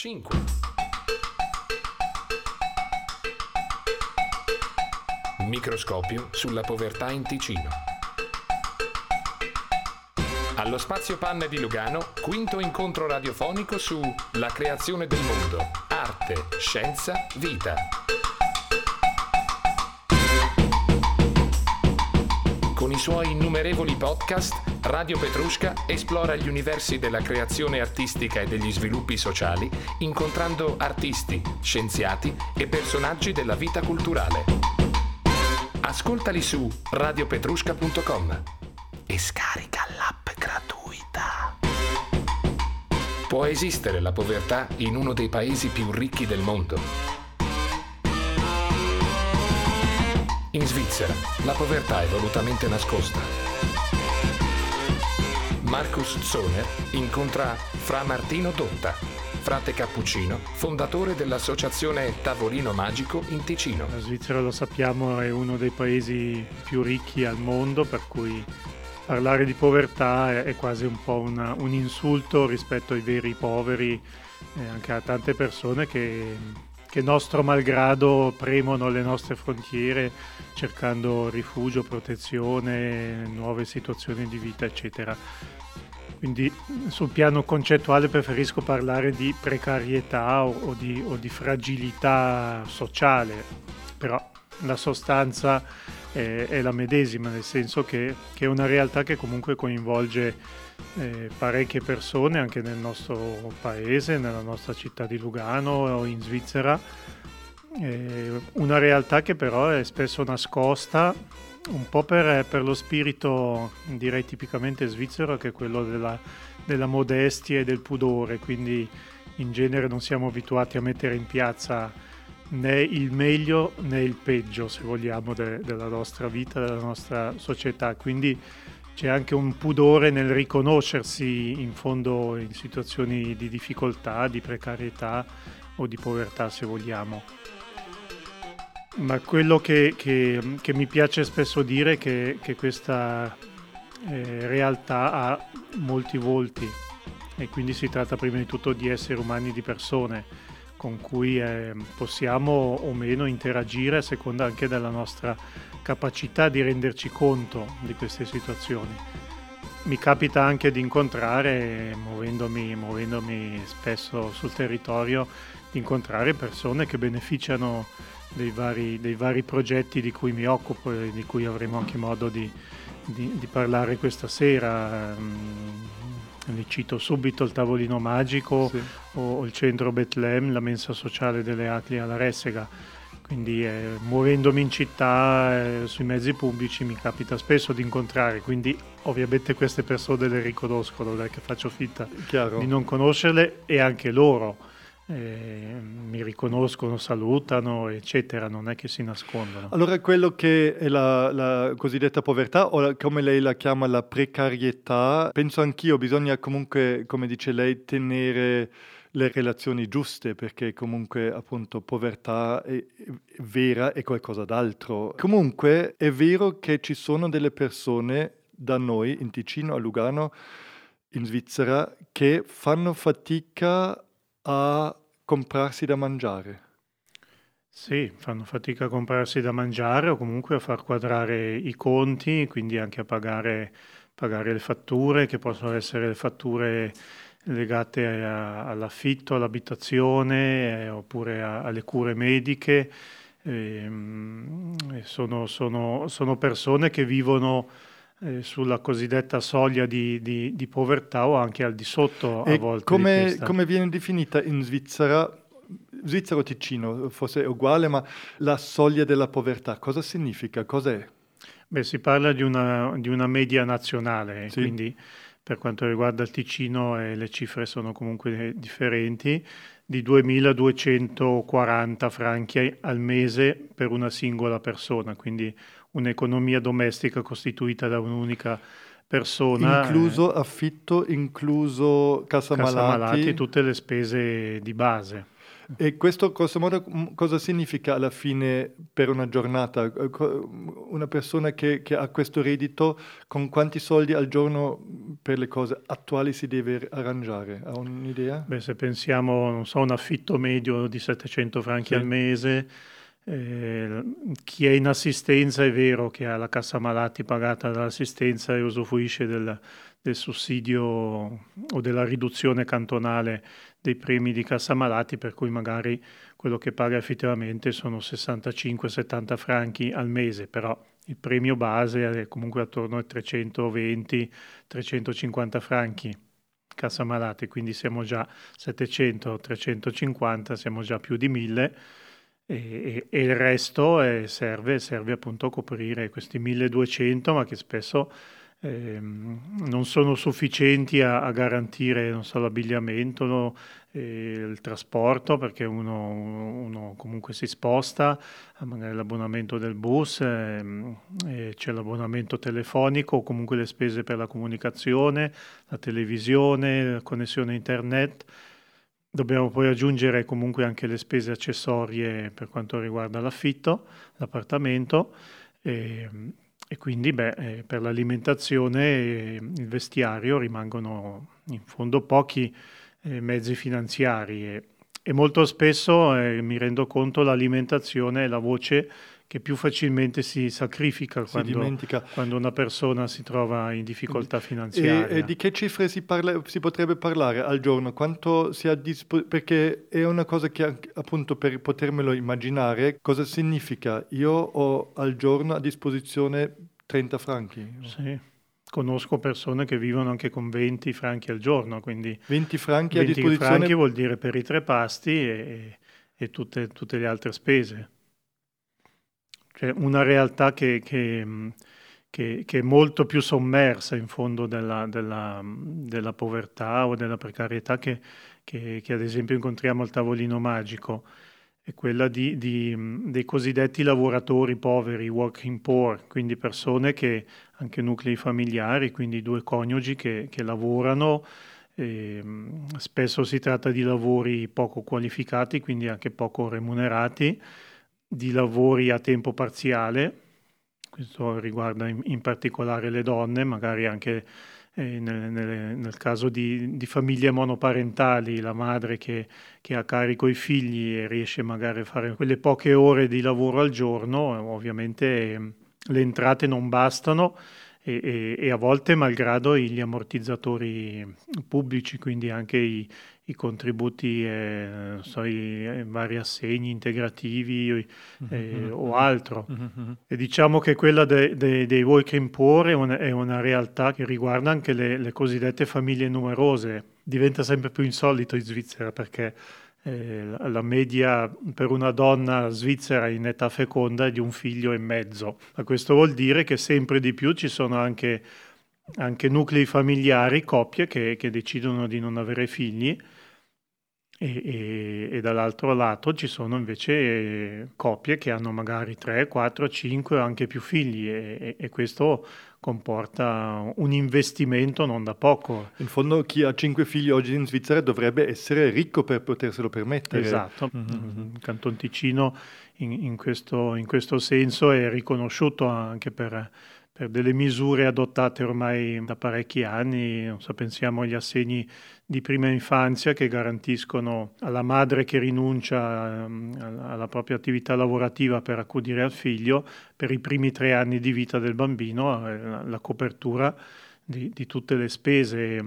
5. Microscopio sulla povertà in Ticino. Allo Spazio Panne di Lugano, quinto incontro radiofonico su La creazione del mondo, arte, scienza, vita. Con i suoi innumerevoli podcast, Radio Petrusca esplora gli universi della creazione artistica e degli sviluppi sociali, incontrando artisti, scienziati e personaggi della vita culturale. Ascoltali su radiopetrusca.com e scarica l'app gratuita. Può esistere la povertà in uno dei paesi più ricchi del mondo? In Svizzera la povertà è volutamente nascosta. Marcus Zoner incontra Fra Martino Dotta, frate cappuccino, fondatore dell'associazione Tavolino Magico in Ticino. La Svizzera, lo sappiamo, è uno dei paesi più ricchi al mondo, per cui parlare di povertà è, quasi un po' una, un insulto rispetto ai veri poveri, e anche a tante persone che, che nostro malgrado premono le nostre frontiere cercando rifugio, protezione, nuove situazioni di vita, eccetera. Quindi sul piano concettuale preferisco parlare di precarietà o, o, di, o di, fragilità sociale, però la sostanza è, è la medesima, nel senso che, che, è una realtà che comunque coinvolge eh, parecchie persone anche nel nostro paese, nella nostra città di Lugano o in Svizzera. Eh, una realtà che però è spesso nascosta un po' per, per, lo spirito, direi tipicamente svizzero, che è quello della, della, modestia e del pudore, quindi in genere non siamo abituati a mettere in piazza né il meglio né il peggio, se vogliamo, de, della nostra vita, della nostra società. Quindi c'è anche un pudore nel riconoscersi in fondo in situazioni di difficoltà, di precarietà o di povertà, se vogliamo. Ma quello che, che, che, mi piace spesso dire è che, che questa eh, realtà ha molti volti e quindi si tratta prima di tutto di esseri umani, di persone con cui eh, possiamo o meno interagire a seconda anche della nostra capacità di renderci conto di queste situazioni. Mi capita anche di incontrare, muovendomi, muovendomi spesso sul territorio, di incontrare persone che beneficiano dei vari, dei vari, progetti di cui mi occupo e di cui avremo anche modo di, di, di parlare questa sera. Ne mm, cito subito il tavolino magico sì. o, il centro Betlem, la mensa sociale delle Atli alla Ressega. Quindi eh, muovendomi in città, eh, sui mezzi pubblici mi capita spesso di incontrare, quindi ovviamente queste persone le riconosco, non è che faccio finta Chiaro. di non conoscerle e anche loro eh, mi riconoscono, salutano, eccetera, non è che si nascondono. Allora quello che è la, la cosiddetta povertà, o come lei la chiama la precarietà, penso anch'io, bisogna comunque, come dice lei, tenere le relazioni giuste perché comunque appunto povertà è, vera è qualcosa d'altro. Comunque è vero che ci sono delle persone da noi in Ticino, a Lugano, in Svizzera, che fanno fatica a comprarsi da mangiare. Sì, fanno fatica a comprarsi da mangiare o comunque a far quadrare i conti, quindi anche a pagare, pagare le fatture, che possono essere le fatture legate a, all'affitto, all'abitazione eh, oppure a, alle cure mediche. E, e sono, sono, sono, persone che vivono eh, sulla cosiddetta soglia di, di, di, povertà o anche al di sotto a e volte. Come, come viene definita in Svizzera? Svizzero Ticino, forse è uguale, ma la soglia della povertà, cosa significa? Cos'è? Beh, si parla di una, di una media nazionale, sì. quindi per quanto riguarda il Ticino eh, le cifre sono comunque differenti, di 2.240 franchi al mese per una singola persona, quindi un'economia domestica costituita da un'unica persona. Incluso affitto, incluso casa, casa malati. malati tutte le spese di base. E questo, grosso modo, cosa significa alla fine per una giornata? Una persona che, che, ha questo reddito, con quanti soldi al giorno per le cose attuali si deve arrangiare? Ha un'idea? Beh, se pensiamo, non so, un affitto medio di 700 franchi sì. al mese, eh, chi è in assistenza è vero che ha la cassa malati pagata dall'assistenza e usufruisce del, del sussidio o della riduzione cantonale dei premi di cassa malati, per cui magari quello che paga effettivamente sono 65-70 franchi al mese, però il premio base è comunque attorno ai 320-350 franchi cassa malati, quindi siamo già 700-350, siamo già più di 1000 e, e il resto è, serve, serve appunto a coprire questi 1200, ma che spesso Ehm, non sono sufficienti a, a garantire so, l'abbigliamento, no, eh, il trasporto, perché uno, uno, comunque si sposta, magari l'abbonamento del bus, ehm, c'è l'abbonamento telefonico o comunque le spese per la comunicazione, la televisione, la connessione internet. Dobbiamo poi aggiungere comunque anche le spese accessorie per quanto riguarda l'affitto, l'appartamento. E, ehm, e quindi beh, eh, per l'alimentazione e il vestiario rimangono in fondo pochi eh, mezzi finanziari e, e molto spesso eh, mi rendo conto l'alimentazione è la voce che più facilmente si sacrifica si quando, quando, una persona si trova in difficoltà finanziaria. E, e di che cifre si, parla, si, potrebbe parlare al giorno? Quanto si ha dispo- perché è una cosa che appunto per potermelo immaginare, cosa significa? Io ho al giorno a disposizione 30 franchi? Sì. Conosco persone che vivono anche con 20 franchi al giorno, quindi 20 franchi 20 a disposizione. franchi vuol dire per i tre pasti e, e tutte, tutte le altre spese. Cioè una realtà che, che, che, che, è molto più sommersa in fondo della, della, della povertà o della precarietà che, ad esempio incontriamo al tavolino magico, è quella di, di, dei cosiddetti lavoratori poveri, working poor, quindi persone che, anche nuclei familiari, quindi due coniugi che, lavorano. Eh, spesso si tratta di lavori poco qualificati, quindi anche poco remunerati di lavori a tempo parziale, questo riguarda in, in particolare le donne, magari anche eh, nel, nel, nel, caso di, di, famiglie monoparentali, la madre che, che, ha carico i figli e riesce magari a fare quelle poche ore di lavoro al giorno, ovviamente eh, le entrate non bastano e, e, e, a volte malgrado gli ammortizzatori pubblici, quindi anche i, i contributi, eh, so, i, vari assegni integrativi eh, mm-hmm. o altro. Mm-hmm. E diciamo che quella de, de, dei working poor è una, è una, realtà che riguarda anche le, le, cosiddette famiglie numerose. Diventa sempre più insolito in Svizzera perché eh, la media per una donna svizzera in età feconda è di un figlio e mezzo. Ma questo vuol dire che sempre di più ci sono anche anche nuclei familiari, coppie che, che, decidono di non avere figli e, e, e, dall'altro lato ci sono invece coppie che hanno magari 3, 4, 5 o anche più figli e, e, questo comporta un investimento non da poco. In fondo chi ha 5 figli oggi in Svizzera dovrebbe essere ricco per poterselo permettere. Esatto, mm-hmm. il Canton Ticino in, in, questo, in questo senso è riconosciuto anche per per delle misure adottate ormai da parecchi anni, so, pensiamo agli assegni di prima infanzia che garantiscono alla madre che rinuncia um, alla propria attività lavorativa per accudire al figlio per i primi tre anni di vita del bambino eh, la, copertura di, di, tutte le spese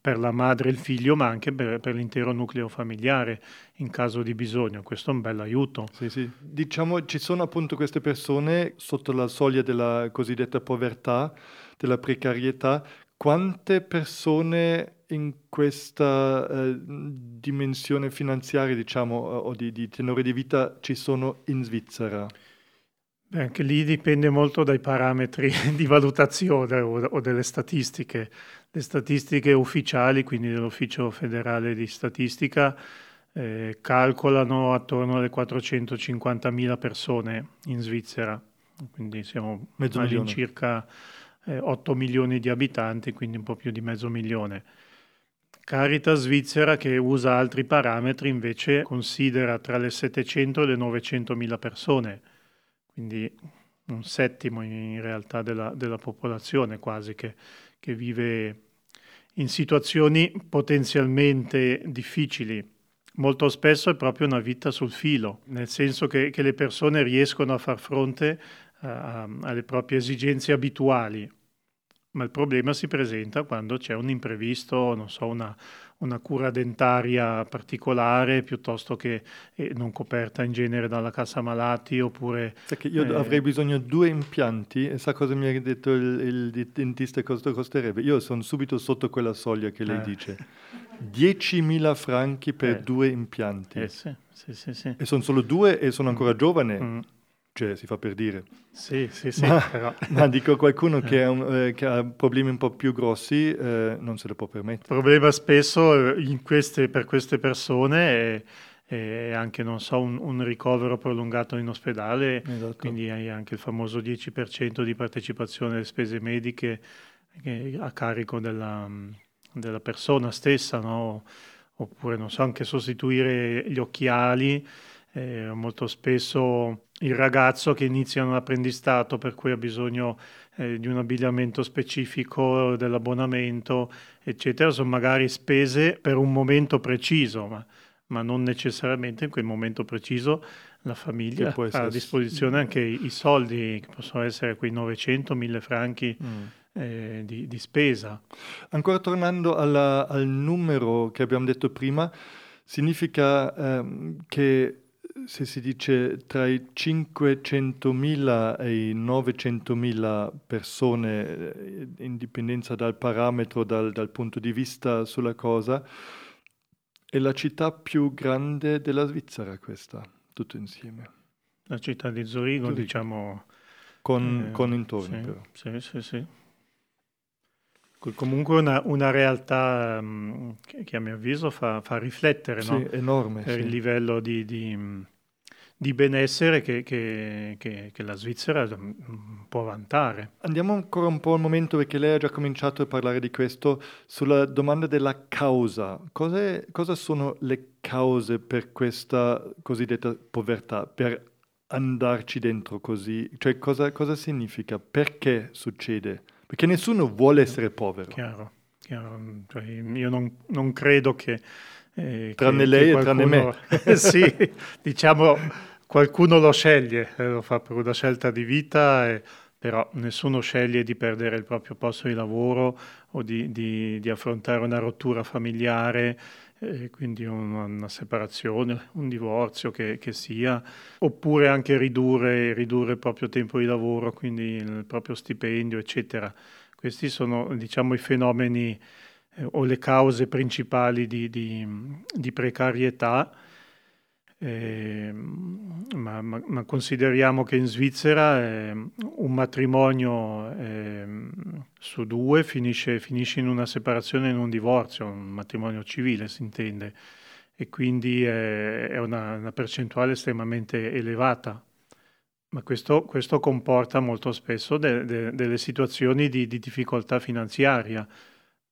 per la madre e il figlio, ma anche per, per, l'intero nucleo familiare in caso di bisogno. Questo è un bel aiuto. Sì, sì. Diciamo, ci sono appunto queste persone sotto la soglia della cosiddetta povertà, della precarietà. Quante persone in questa eh, dimensione finanziaria, diciamo, o di, di tenore di vita ci sono in Svizzera? Beh, anche lì dipende molto dai parametri di valutazione o, o delle statistiche. Le statistiche ufficiali, quindi dell'Ufficio federale di statistica, eh, calcolano attorno alle 450.000 persone in Svizzera, quindi siamo all'incirca eh, 8 milioni di abitanti, quindi un po' più di mezzo milione. Caritas Svizzera che usa altri parametri invece considera tra le 700 e le 900 mila persone, quindi un settimo in realtà della, della popolazione quasi che, che vive in situazioni potenzialmente difficili. Molto spesso è proprio una vita sul filo, nel senso che, che le persone riescono a far fronte a, alle proprie esigenze abituali, ma il problema si presenta quando c'è un imprevisto, non so, una, una cura dentaria particolare piuttosto che eh, non coperta in genere dalla cassa malati oppure... Perché io eh, avrei bisogno di due impianti e sa cosa mi ha detto il, il dentista cosa costerebbe? Io sono subito sotto quella soglia che lei eh. dice. 10.000 franchi per eh. due impianti. Eh sì, sì, sì, sì. E sono solo due e sono ancora mm. giovane. Mm. Cioè, si fa per dire. Sì, sì, sì. Ma, però... ma dico qualcuno che, ha un, eh, che, ha problemi un po' più grossi eh, non se lo può permettere. Il problema spesso eh, queste, per queste persone è, è anche, non so, un, un, ricovero prolungato in ospedale, esatto. quindi hai anche il famoso 10% di partecipazione alle spese mediche a carico della, della persona stessa, no? oppure, non so, anche sostituire gli occhiali eh, molto spesso il ragazzo che inizia un apprendistato per cui ha bisogno eh, di un abbigliamento specifico, dell'abbonamento, eccetera, sono magari spese per un momento preciso, ma, ma non necessariamente in quel momento preciso la famiglia ha a disposizione anche i, i, soldi, che possono essere quei 900, 1000 franchi. Mm. Eh, di, di, spesa. Ancora tornando alla, al numero che abbiamo detto prima, significa ehm, che se si dice tra i 500.000 e i 900.000 persone, eh, in dipendenza dal parametro, dal, dal, punto di vista sulla cosa, è la città più grande della Svizzera questa, tutto insieme. La città di Zurigo, Zurigo. diciamo... Con, eh, con intorni sì, però. Sì, sì, sì. Comunque una, una realtà um, che, che, a mio avviso fa, fa riflettere sì, no? enorme, per sì. il livello di, di, di benessere che, che, che, la Svizzera può vantare. Andiamo ancora un po' al momento perché lei ha già cominciato a parlare di questo, sulla domanda della causa. Cos'è, cosa sono le cause per questa cosiddetta povertà? Per andarci dentro così? Cioè cosa, cosa significa? Perché succede? Perché nessuno vuole essere povero. Chiaro, chiaro. Cioè, io non, non, credo che... Eh, tranne che, lei che qualcuno, e tranne me. sì, diciamo, qualcuno lo sceglie, eh, lo fa per una scelta di vita, eh, però nessuno sceglie di perdere il proprio posto di lavoro o di, di, di affrontare una rottura familiare eh, quindi una, una, separazione, un divorzio che, che, sia, oppure anche ridurre, ridurre il proprio tempo di lavoro, quindi il proprio stipendio, eccetera. Questi sono diciamo, i fenomeni eh, o le cause principali di, di, di precarietà eh, ma, ma, ma, consideriamo che in Svizzera eh, un matrimonio eh, su due finisce, finisce, in una separazione in un divorzio, un matrimonio civile si intende, e quindi è una, una percentuale estremamente elevata. Ma questo, questo comporta molto spesso de, de, delle situazioni di, di difficoltà finanziaria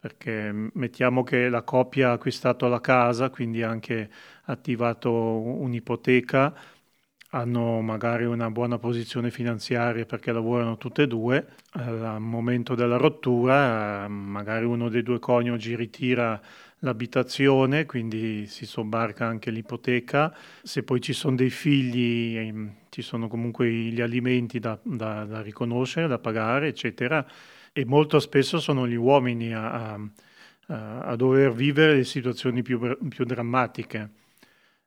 perché mettiamo che la coppia ha acquistato la casa, quindi anche attivato un'ipoteca, hanno magari una buona posizione finanziaria perché lavorano tutte e due, al momento della rottura magari uno dei due coniugi ritira l'abitazione, quindi si sobbarca anche l'ipoteca, se poi ci sono dei figli ehm, ci sono comunque gli alimenti da, da, da riconoscere, da pagare, eccetera e molto spesso sono gli uomini a, a, a dover vivere le situazioni più, più drammatiche.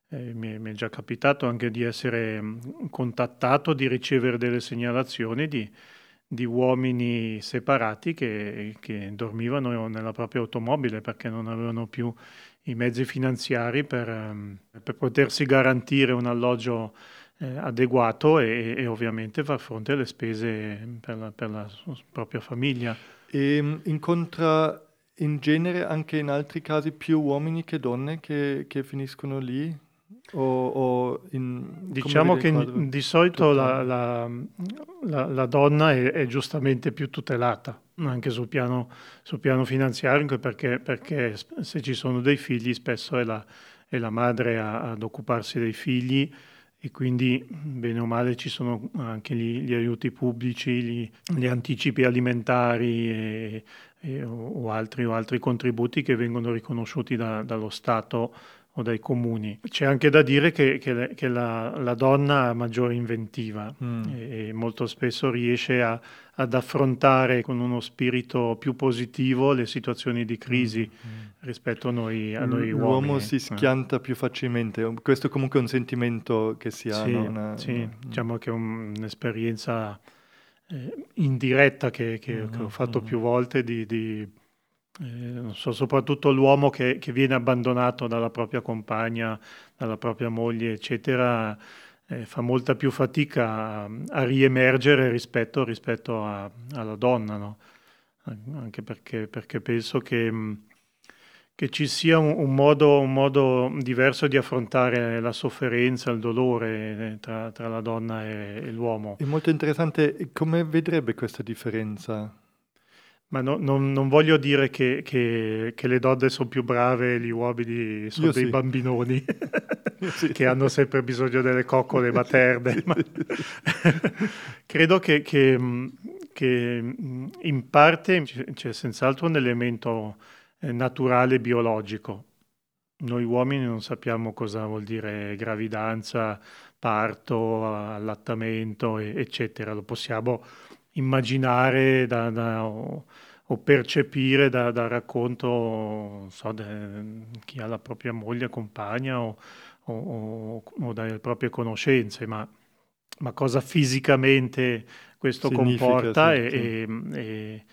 Eh, mi, mi, è già capitato anche di essere mm, contattato, di ricevere delle segnalazioni di, di uomini separati che, che, dormivano nella propria automobile perché non avevano più i mezzi finanziari per, mm, per potersi garantire un alloggio eh, adeguato e, e, ovviamente far fronte alle spese per la, per la propria famiglia. E mm, incontra in genere anche in altri casi più uomini che donne che, che finiscono lì? O, o in, diciamo che in, di solito la, la, la, la, donna è, è, giustamente più tutelata, anche sul piano, sul piano finanziario, perché, perché, se ci sono dei figli spesso è la, è madre a, ad occuparsi dei figli e quindi bene o male ci sono anche gli, gli aiuti pubblici, gli, gli anticipi alimentari e, e, o, altri, o, altri, contributi che vengono riconosciuti da, dallo Stato o dai comuni. C'è anche da dire che, che, che la, la, donna ha maggiore inventiva mm. e, e, molto spesso riesce a, ad affrontare con uno spirito più positivo le situazioni di crisi mm. mm. rispetto a noi, a noi L'uomo uomini. L'uomo si schianta eh. più facilmente, questo comunque è un sentimento che si ha. Sì, una, sì una... diciamo che è un'esperienza eh, indiretta che, che, che, ho fatto mm-hmm. più volte di, di eh, so, soprattutto l'uomo che, che, viene abbandonato dalla propria compagna, dalla propria moglie, eccetera, eh, fa molta più fatica a, a riemergere rispetto, rispetto a, alla donna, no? anche perché, perché penso che, che, ci sia un, un, modo, un, modo, diverso di affrontare la sofferenza, il dolore eh, tra, tra la donna e, e l'uomo. È molto interessante come vedrebbe questa differenza? Ma no, non, non, voglio dire che, che, che, le donne sono più brave e gli uomini sono Io dei sì. bambinoni sì. che hanno sempre bisogno delle coccole materne. Ma... Credo che, che, in parte c'è senz'altro un elemento eh, naturale biologico. Noi uomini non sappiamo cosa vuol dire gravidanza, parto, allattamento, eccetera. Lo possiamo immaginare da, da, o, o, percepire da, da racconto so, de, chi ha la propria moglie, compagna o, o, o dalle proprie conoscenze, ma, ma cosa fisicamente questo Significa, comporta sì, e, sì. E,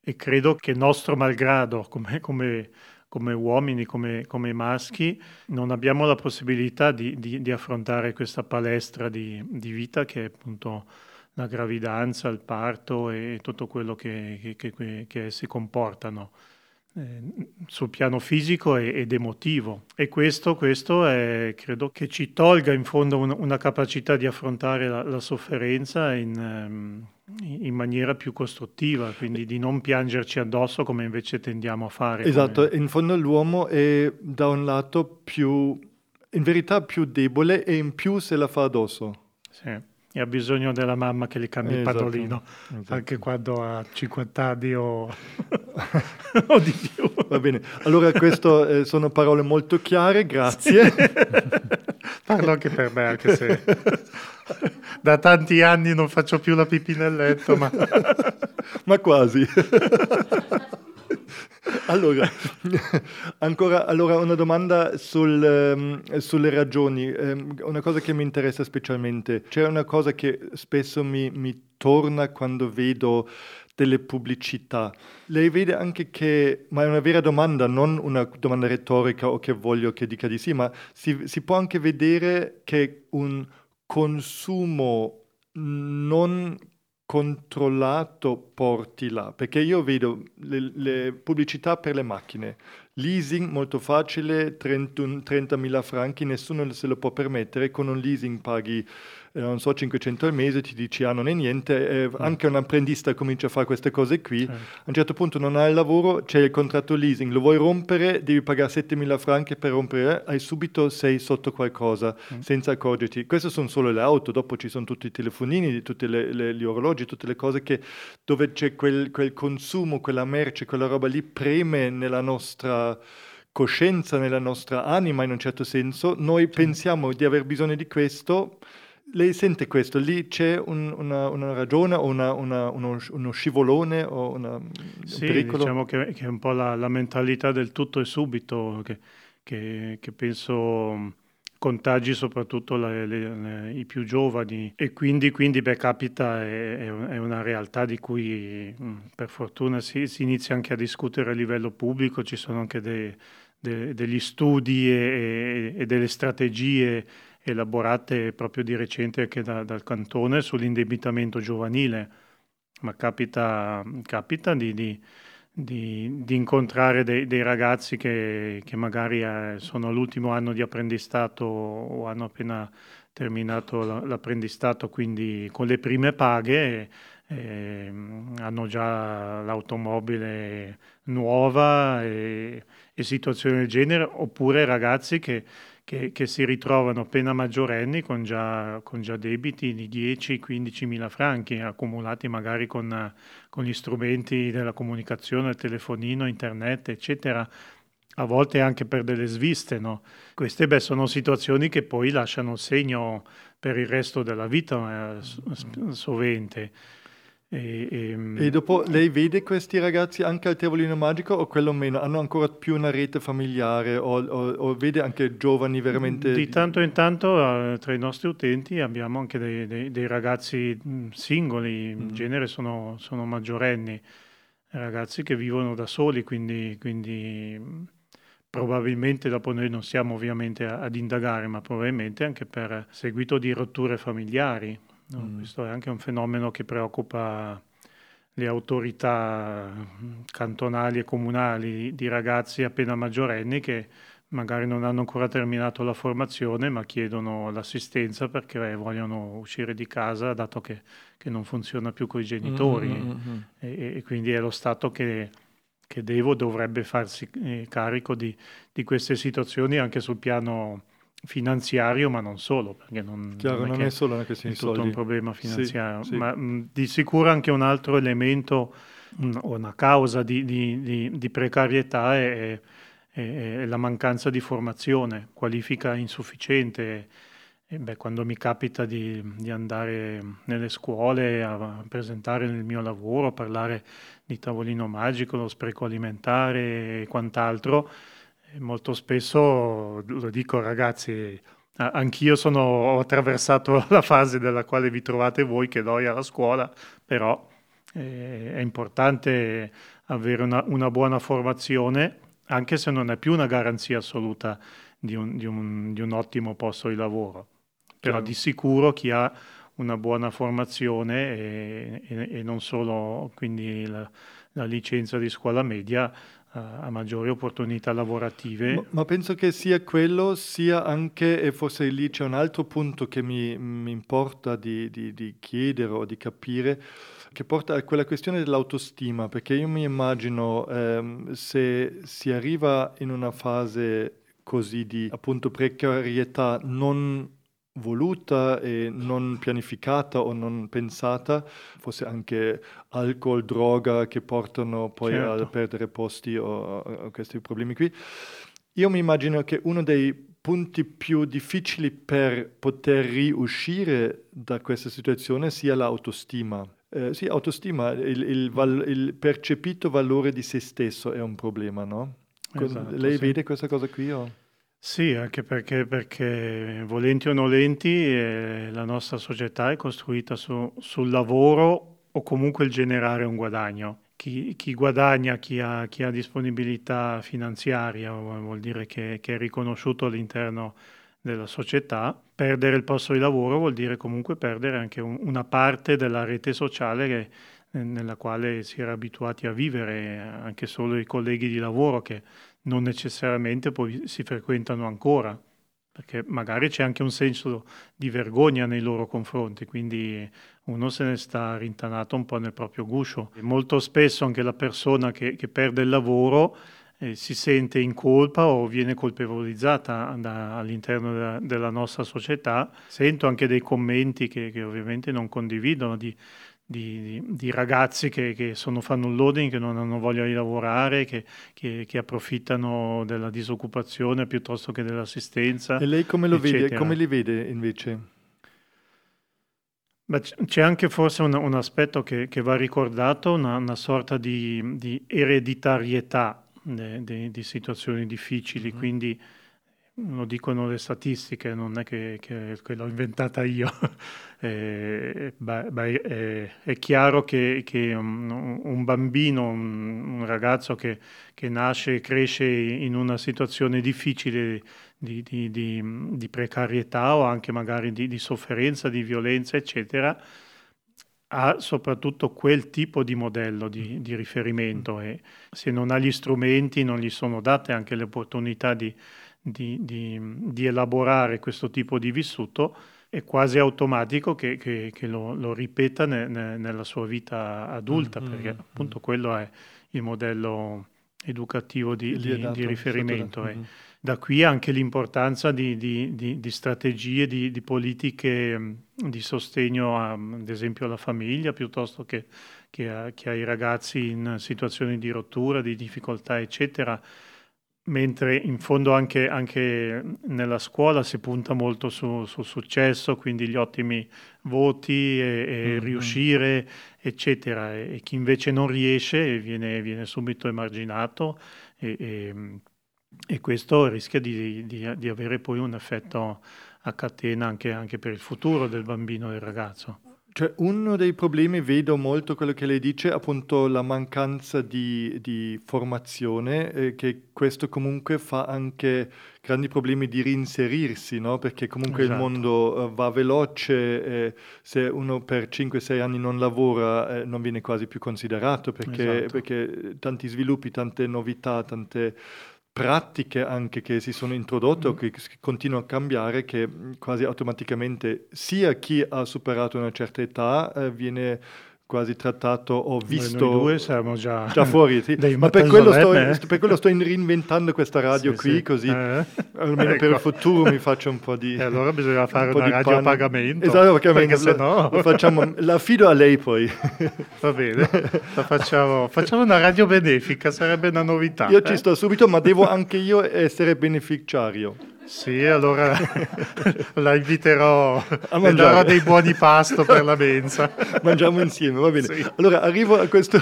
e, credo che nostro malgrado come, come, come uomini, come, come, maschi, non abbiamo la possibilità di, di, di affrontare questa palestra di, di vita che è appunto la gravidanza, il parto e tutto quello che, che, che, che essi comportano eh, sul piano fisico ed emotivo. E questo, questo è, credo che ci tolga in fondo un, una capacità di affrontare la, la sofferenza in, um, in, maniera più costruttiva, quindi di non piangerci addosso come invece tendiamo a fare. Esatto, come... in fondo l'uomo è da un lato più, in verità più debole e in più se la fa addosso. Sì e ha bisogno della mamma che gli cambi esatto, il padolino, esatto. anche quando ha 50 anni o, o di più. Va bene, allora queste eh, sono parole molto chiare, grazie. Parlo anche per me, anche se da tanti anni non faccio più la pipì nel letto, ma... ma quasi. allora, ancora allora una domanda sul, um, sulle ragioni, um, una cosa che mi interessa specialmente. C'è una cosa che spesso mi, mi torna quando vedo delle pubblicità. Lei vede anche che, ma è una vera domanda, non una domanda retorica o che voglio che dica di sì, ma si, si può anche vedere che un consumo non controllato porti là, perché io vedo le, le pubblicità per le macchine, leasing molto facile, 30.000 franchi, nessuno se lo può permettere, con un leasing paghi non so, 500 al mese, ti dici ah non è niente, eh, anche un apprendista comincia a fare queste cose qui, certo. a un certo punto non hai il lavoro, c'è il contratto leasing, lo vuoi rompere, devi pagare 7.000 franchi per rompere, hai subito sei sotto qualcosa mm. senza accorgerti. Queste sono solo le auto, dopo ci sono tutti i telefonini, tutti le, le, gli orologi, tutte le cose che, dove c'è quel, quel consumo, quella merce, quella roba lì preme nella nostra coscienza, nella nostra anima in un certo senso, noi sì. pensiamo di aver bisogno di questo, lei sente questo? Lì c'è un, una, una, ragione o una, una, uno, uno, scivolone o un sì, pericolo? diciamo che, che, è un po' la, la, mentalità del tutto e subito che, che, che penso contagi soprattutto le, le, le, i più giovani e quindi, quindi beh, capita, è, è, una realtà di cui mm, per fortuna si, si, inizia anche a discutere a livello pubblico, ci sono anche dei, de, degli studi e, e delle strategie elaborate proprio di recente anche da, dal cantone sull'indebitamento giovanile, ma capita, capita di, di, di, di incontrare dei, dei, ragazzi che, che magari eh, sono all'ultimo anno di apprendistato o hanno appena terminato l'apprendistato, quindi con le prime paghe eh, hanno già l'automobile nuova e, e, situazioni del genere, oppure ragazzi che, che, che si ritrovano appena maggiorenni con già, con già debiti di 10-15 mila franchi accumulati magari con, con gli strumenti della comunicazione, il telefonino, internet, eccetera a volte anche per delle sviste. No? Queste beh, sono situazioni che poi lasciano segno per il resto della vita, eh, sovente. E, e, ehm, e, dopo lei vede questi ragazzi anche al tavolino magico o quello meno? Hanno ancora più una rete familiare o, o, o vede anche giovani veramente? Di tanto in tanto uh, tra i nostri utenti abbiamo anche dei, dei, dei ragazzi mm, singoli, in mm. genere sono, sono, maggiorenni, ragazzi che vivono da soli, quindi, quindi mm, probabilmente dopo noi non siamo ovviamente ad indagare, ma probabilmente anche per seguito di rotture familiari No? Mm. Questo è anche un fenomeno che preoccupa le autorità cantonali e comunali di ragazzi appena maggiorenni che magari non hanno ancora terminato la formazione ma chiedono l'assistenza perché vogliono uscire di casa dato che, che non funziona più con i genitori mm-hmm. e, e, quindi è lo Stato che, che devo, dovrebbe farsi eh, carico di, di, queste situazioni anche sul piano finanziario, ma non solo, perché non, Chiaro, non, è, non è, solo una questione di soldi. un problema finanziario, sì, sì. ma mh, di sicuro anche un altro elemento o una causa di, di, di, di precarietà è, è, è, la mancanza di formazione, qualifica insufficiente. E beh, quando mi capita di, andare nelle scuole a presentare il mio lavoro, a parlare di tavolino magico, lo spreco alimentare e quant'altro, molto spesso lo dico ragazzi, anch'io sono, ho attraversato la fase della quale vi trovate voi che noia la scuola, però eh, è importante avere una, una, buona formazione, anche se non è più una garanzia assoluta di un, di un, di un ottimo posto di lavoro. Però Chiaro. di sicuro chi ha una buona formazione e, e, e non solo quindi la, la licenza di scuola media a maggiori opportunità lavorative. Ma, ma, penso che sia quello, sia anche, e forse lì c'è un altro punto che mi, mi importa di, di, di, chiedere o di capire, che porta a quella questione dell'autostima, perché io mi immagino ehm, se si arriva in una fase così di appunto precarietà non voluta e non pianificata o non pensata, forse anche alcol, droga che portano poi certo. a perdere posti o a questi problemi qui. Io mi immagino che uno dei punti più difficili per poter riuscire da questa situazione sia l'autostima. Eh, sì, autostima, il, il, val, il, percepito valore di se stesso è un problema, no? Esatto, Lei sì. vede questa cosa qui? O? Sì, anche perché, perché volenti o nolenti eh, la nostra società è costruita su, sul lavoro o comunque il generare un guadagno. Chi, chi guadagna, chi ha, chi ha, disponibilità finanziaria, vuol dire che, che, è riconosciuto all'interno della società. Perdere il posto di lavoro vuol dire comunque perdere anche un, una parte della rete sociale che, nella quale si era abituati a vivere, anche solo i colleghi di lavoro che non necessariamente poi si frequentano ancora, perché magari c'è anche un senso di vergogna nei loro confronti, quindi uno se ne sta rintanato un po' nel proprio guscio. E molto spesso anche la persona che, che perde il lavoro eh, si sente in colpa o viene colpevolizzata da, all'interno della, della, nostra società. Sento anche dei commenti che, che ovviamente non condividono di di, di, di ragazzi che, che, sono, fanno un loading, che non hanno voglia di lavorare, che, che, che, approfittano della disoccupazione piuttosto che dell'assistenza. E lei come, lo vede, come li vede invece? Beh, c'è anche forse un, un aspetto che, va ricordato, una, una sorta di, di ereditarietà di situazioni difficili, mm-hmm. quindi lo dicono le statistiche, non è che, che, che l'ho inventata io. eh, beh, beh, è, è, chiaro che, che un, un, bambino, un, un ragazzo che, che, nasce e cresce in una situazione difficile di, di, di, di precarietà o anche magari di, sofferenza, di violenza, eccetera, ha soprattutto quel tipo di modello di, di, riferimento e se non ha gli strumenti non gli sono date anche le opportunità di, di, di elaborare questo tipo di vissuto, è quasi automatico che, che, che lo, lo, ripeta ne, ne, nella sua vita adulta, mm-hmm. perché appunto quello è il modello educativo di, di, di riferimento. Mm-hmm. Da qui anche l'importanza di, di, di, di strategie, di, politiche di sostegno, a, ad esempio, alla famiglia piuttosto che, che, a, che ai ragazzi in situazioni di rottura, di difficoltà, eccetera mentre in fondo anche, anche, nella scuola si punta molto sul su successo, quindi gli ottimi voti e, e mm-hmm. riuscire, eccetera, e, e, chi invece non riesce viene, viene subito emarginato e, e, questo rischia di, di, di, avere poi un effetto a catena anche, anche per il futuro del bambino e del ragazzo. Cioè, uno dei problemi, vedo molto quello che lei dice, appunto la mancanza di, di formazione, eh, che questo comunque fa anche grandi problemi di reinserirsi, no? perché comunque esatto. il mondo uh, va veloce, eh, se uno per 5-6 anni non lavora eh, non viene quasi più considerato, perché, esatto. perché tanti sviluppi, tante novità, tante pratiche anche che si sono introdotte mm. o che, che continuano a cambiare che quasi automaticamente sia chi ha superato una certa età eh, viene quasi trattato, ho visto... Noi due siamo già, già fuori, sì. ma per quello, sto, per quello, sto, reinventando questa radio sì, qui, sì. così eh. almeno ecco. per il futuro mi faccio un po' di... E allora bisogna fare un una radio pan... a pagamento. Esatto, perché, perché se no... Lo facciamo, la fido a lei poi. Va bene, facciamo, facciamo, una radio benefica, sarebbe una novità. Io eh? ci sto subito, ma devo anche io essere beneficiario. Sì, allora la inviterò a mangiare. darò dei buoni pasto per la mensa. Mangiamo insieme, va bene. Sì. Allora arrivo a questo,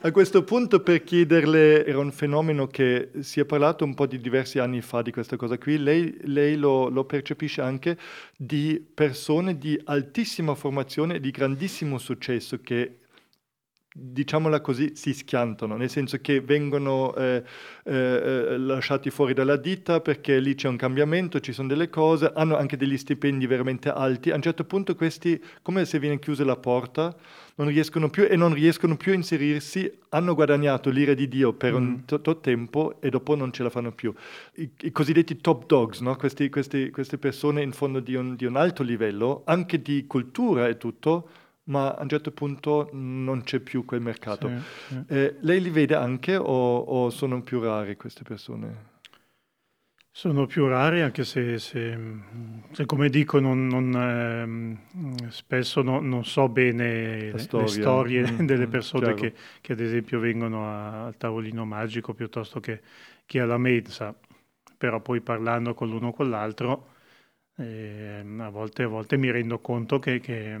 a questo, punto per chiederle, era un fenomeno che si è parlato un po' di diversi anni fa di questa cosa qui, lei, lei lo, lo percepisce anche di persone di altissima formazione e di grandissimo successo che diciamola così, si schiantano, nel senso che vengono eh, eh, lasciati fuori dalla ditta perché lì c'è un cambiamento, ci sono delle cose, hanno anche degli stipendi veramente alti. A un certo punto questi, come se viene chiusa la porta, non riescono più e non riescono più a inserirsi, hanno guadagnato l'ira di Dio per mm. un tot tempo e dopo non ce la fanno più. I, i cosiddetti top dogs, no? questi, questi, queste persone in fondo di un, di un alto livello, anche di cultura e tutto, ma a un certo punto non c'è più quel mercato. Sì, sì. Eh, lei li vede anche o, o, sono più rare queste persone? Sono più rari anche se, se, se come dico, non, non, eh, spesso no, non so bene le, le, storie mm, delle mm, persone che, che, ad esempio vengono a, al tavolino magico piuttosto che, che, alla mensa, però poi parlando con l'uno o con l'altro eh, a, volte, a volte mi rendo conto che, che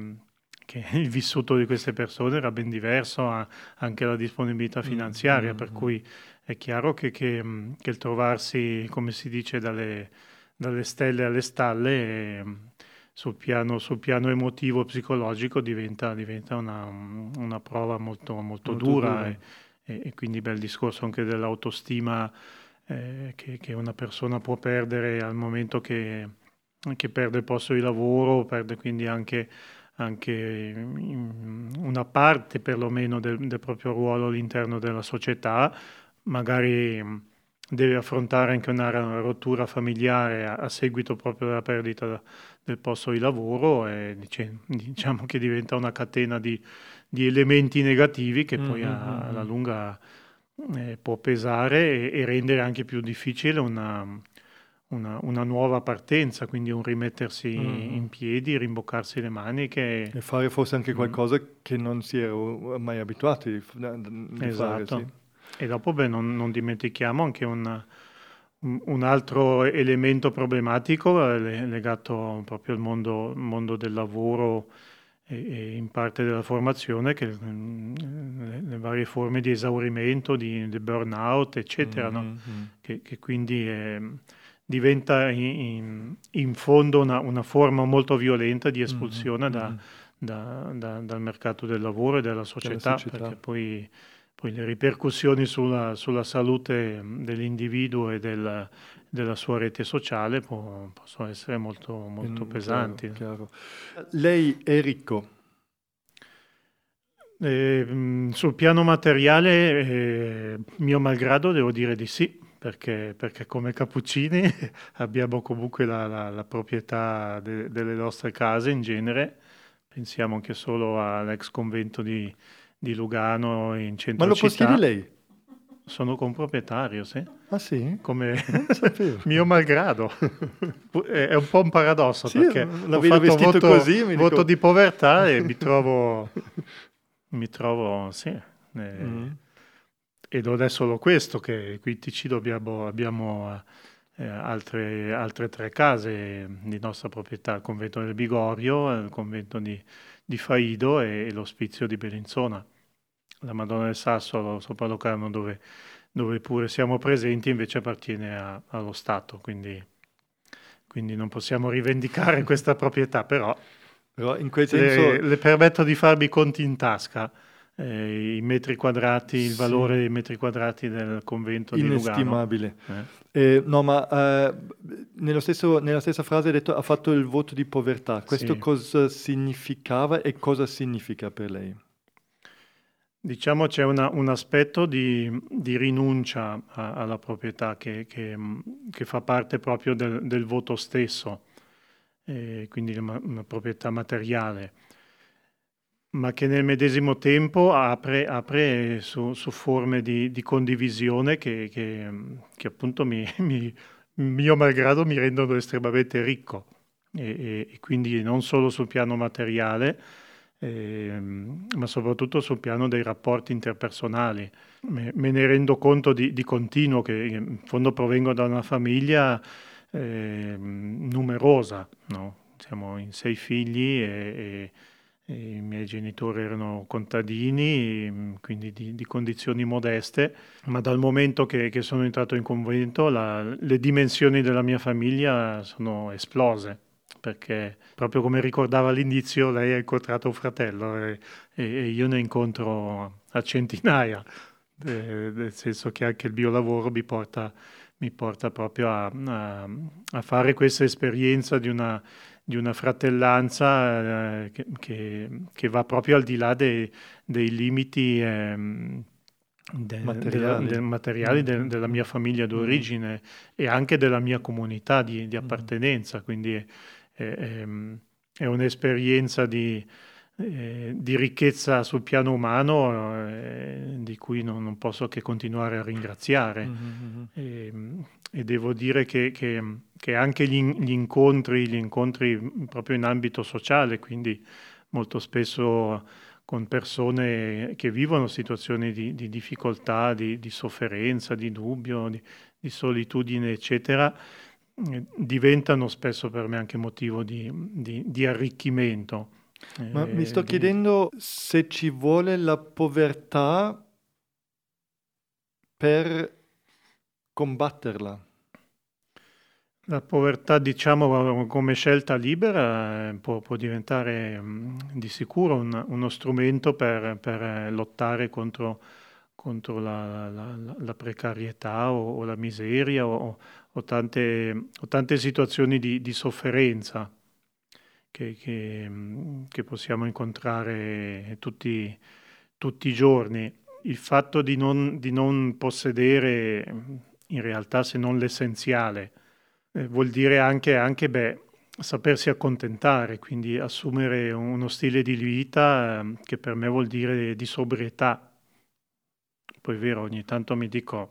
che il vissuto di queste persone era ben diverso, anche la disponibilità mm, finanziaria, mm-hmm. per mm. cui è chiaro che, che, mm, che, il trovarsi, come si dice, dalle, dalle stelle alle stalle, eh, sul, piano, sul, piano, emotivo e psicologico diventa, diventa una, una, prova molto, molto, molto dura, dura. E, e, e, quindi bel discorso anche dell'autostima eh, che, che, una persona può perdere al momento che, che perde il posto di lavoro, perde quindi anche anche una parte perlomeno del, del proprio ruolo all'interno della società, magari deve affrontare anche una rottura familiare a, seguito proprio della perdita del posto di lavoro e diciamo che diventa una catena di, di elementi negativi che poi mm-hmm. a, alla lunga eh, può pesare e, e, rendere anche più difficile una, una, una, nuova partenza, quindi un rimettersi mm. in piedi, rimboccarsi le maniche. E fare forse anche mm. qualcosa mm. che non si era mai abituati di esatto. fare. Sì. E dopo beh, non, non, dimentichiamo anche un, un, altro elemento problematico eh, legato proprio al mondo, mondo del lavoro e, in parte della formazione, che mm, le, le varie forme di esaurimento, di, di burnout, eccetera, mm-hmm. no? Che, che, quindi... È, diventa in, in fondo una, una, forma molto violenta di espulsione mm-hmm. da, mm-hmm. da, da, dal mercato del lavoro e dalla società, società. perché poi, poi, le ripercussioni sulla, sulla salute dell'individuo e del, della sua rete sociale può, possono essere molto, molto mm, pesanti. Chiaro, chiaro. Lei è ricco? Eh, sul piano materiale, eh, mio malgrado, devo dire di sì, perché, perché come Cappuccini abbiamo comunque la, la, la proprietà de, delle nostre case in genere. Pensiamo anche solo all'ex convento di, di Lugano in centro Ma lo città. possiede lei? Sono comproprietario, sì. Ah sì? Come mio malgrado. È un po' un paradosso Sì, perché ho fatto voto, così, voto dico- di povertà e mi trovo, mi trovo, sì. eh, Mm. E non è solo questo, che qui in Ticino abbiamo, abbiamo eh, altre, altre tre case di nostra proprietà, il convento del Bigorio, il convento di, di Faido e, l'ospizio di Bellinzona. La Madonna del Sasso sopra Locarno dove, dove pure siamo presenti invece appartiene a- allo Stato, quindi, quindi non possiamo rivendicare questa proprietà, però Però senso... le, le permetto di farmi i conti in tasca. Eh, I metri quadrati, il Sì. valore dei metri quadrati del convento di Lugano. Inestimabile. Eh. Eh, no, ma eh, nello stesso- nella stessa frase hai detto ha fatto il voto di povertà. Questo Sì. cosa significava e cosa significa per lei? Diciamo c'è una- un aspetto di, di rinuncia a- alla proprietà che, che, che fa parte proprio del, del voto stesso, eh, quindi una, una proprietà materiale, ma che nel medesimo tempo apre, apre su, su forme di, di condivisione che, che, che appunto mi, mi- mio malgrado mi rendono estremamente ricco e, e- e quindi non solo sul piano materiale, ehm, ma soprattutto sul piano dei rapporti interpersonali. Me, me ne rendo conto di, di continuo che in fondo provengo da una famiglia ehm, numerosa, no? siamo in sei figli e- e i miei genitori erano contadini, ehm, quindi di, di condizioni modeste, ma dal momento che, che sono entrato in convento la- le dimensioni della mia famiglia sono esplose perché proprio come ricordava all'inizio, lei ha incontrato un fratello e, e- e io ne incontro a centinaia, eh, nel senso che anche il mio lavoro mi porta, mi porta proprio a, a- a fare questa esperienza di una, di una fratellanza eh, che, che- che va proprio al di là dei, dei limiti ehm, de- Materiali. della- del- materiali Mm. della mia famiglia d'origine e anche della mia comunità di, di appartenenza, quindi è, è- è un'esperienza di, eh, di ricchezza sul piano umano eh, di cui non, non posso che continuare a ringraziare. Mhm, E, e devo dire che, che- che anche gli, gli incontri, gli incontri proprio in ambito sociale, quindi molto spesso con persone che vivono situazioni di, di difficoltà, di, di sofferenza, di dubbio, di, di solitudine, eccetera, eh, diventano spesso per me anche motivo di, arricchimento. Ma eh, mi sto chiedendo se ci vuole la povertà per combatterla. La povertà, diciamo, come scelta libera eh, può, può diventare mh, di sicuro un- uno strumento per, per, eh, lottare contro, contro la, la- la- precarietà o, o la miseria o, o tante, o tante situazioni di, di sofferenza che, che, mh, che possiamo incontrare tutti, tutti i giorni. Il fatto di non, di non possedere mh, in realtà se non l'essenziale eh, vuol dire anche, anche, beh, sapersi accontentare, quindi assumere uno stile di vita eh, che per me vuol dire di sobrietà. Poi è vero, ogni tanto mi dico,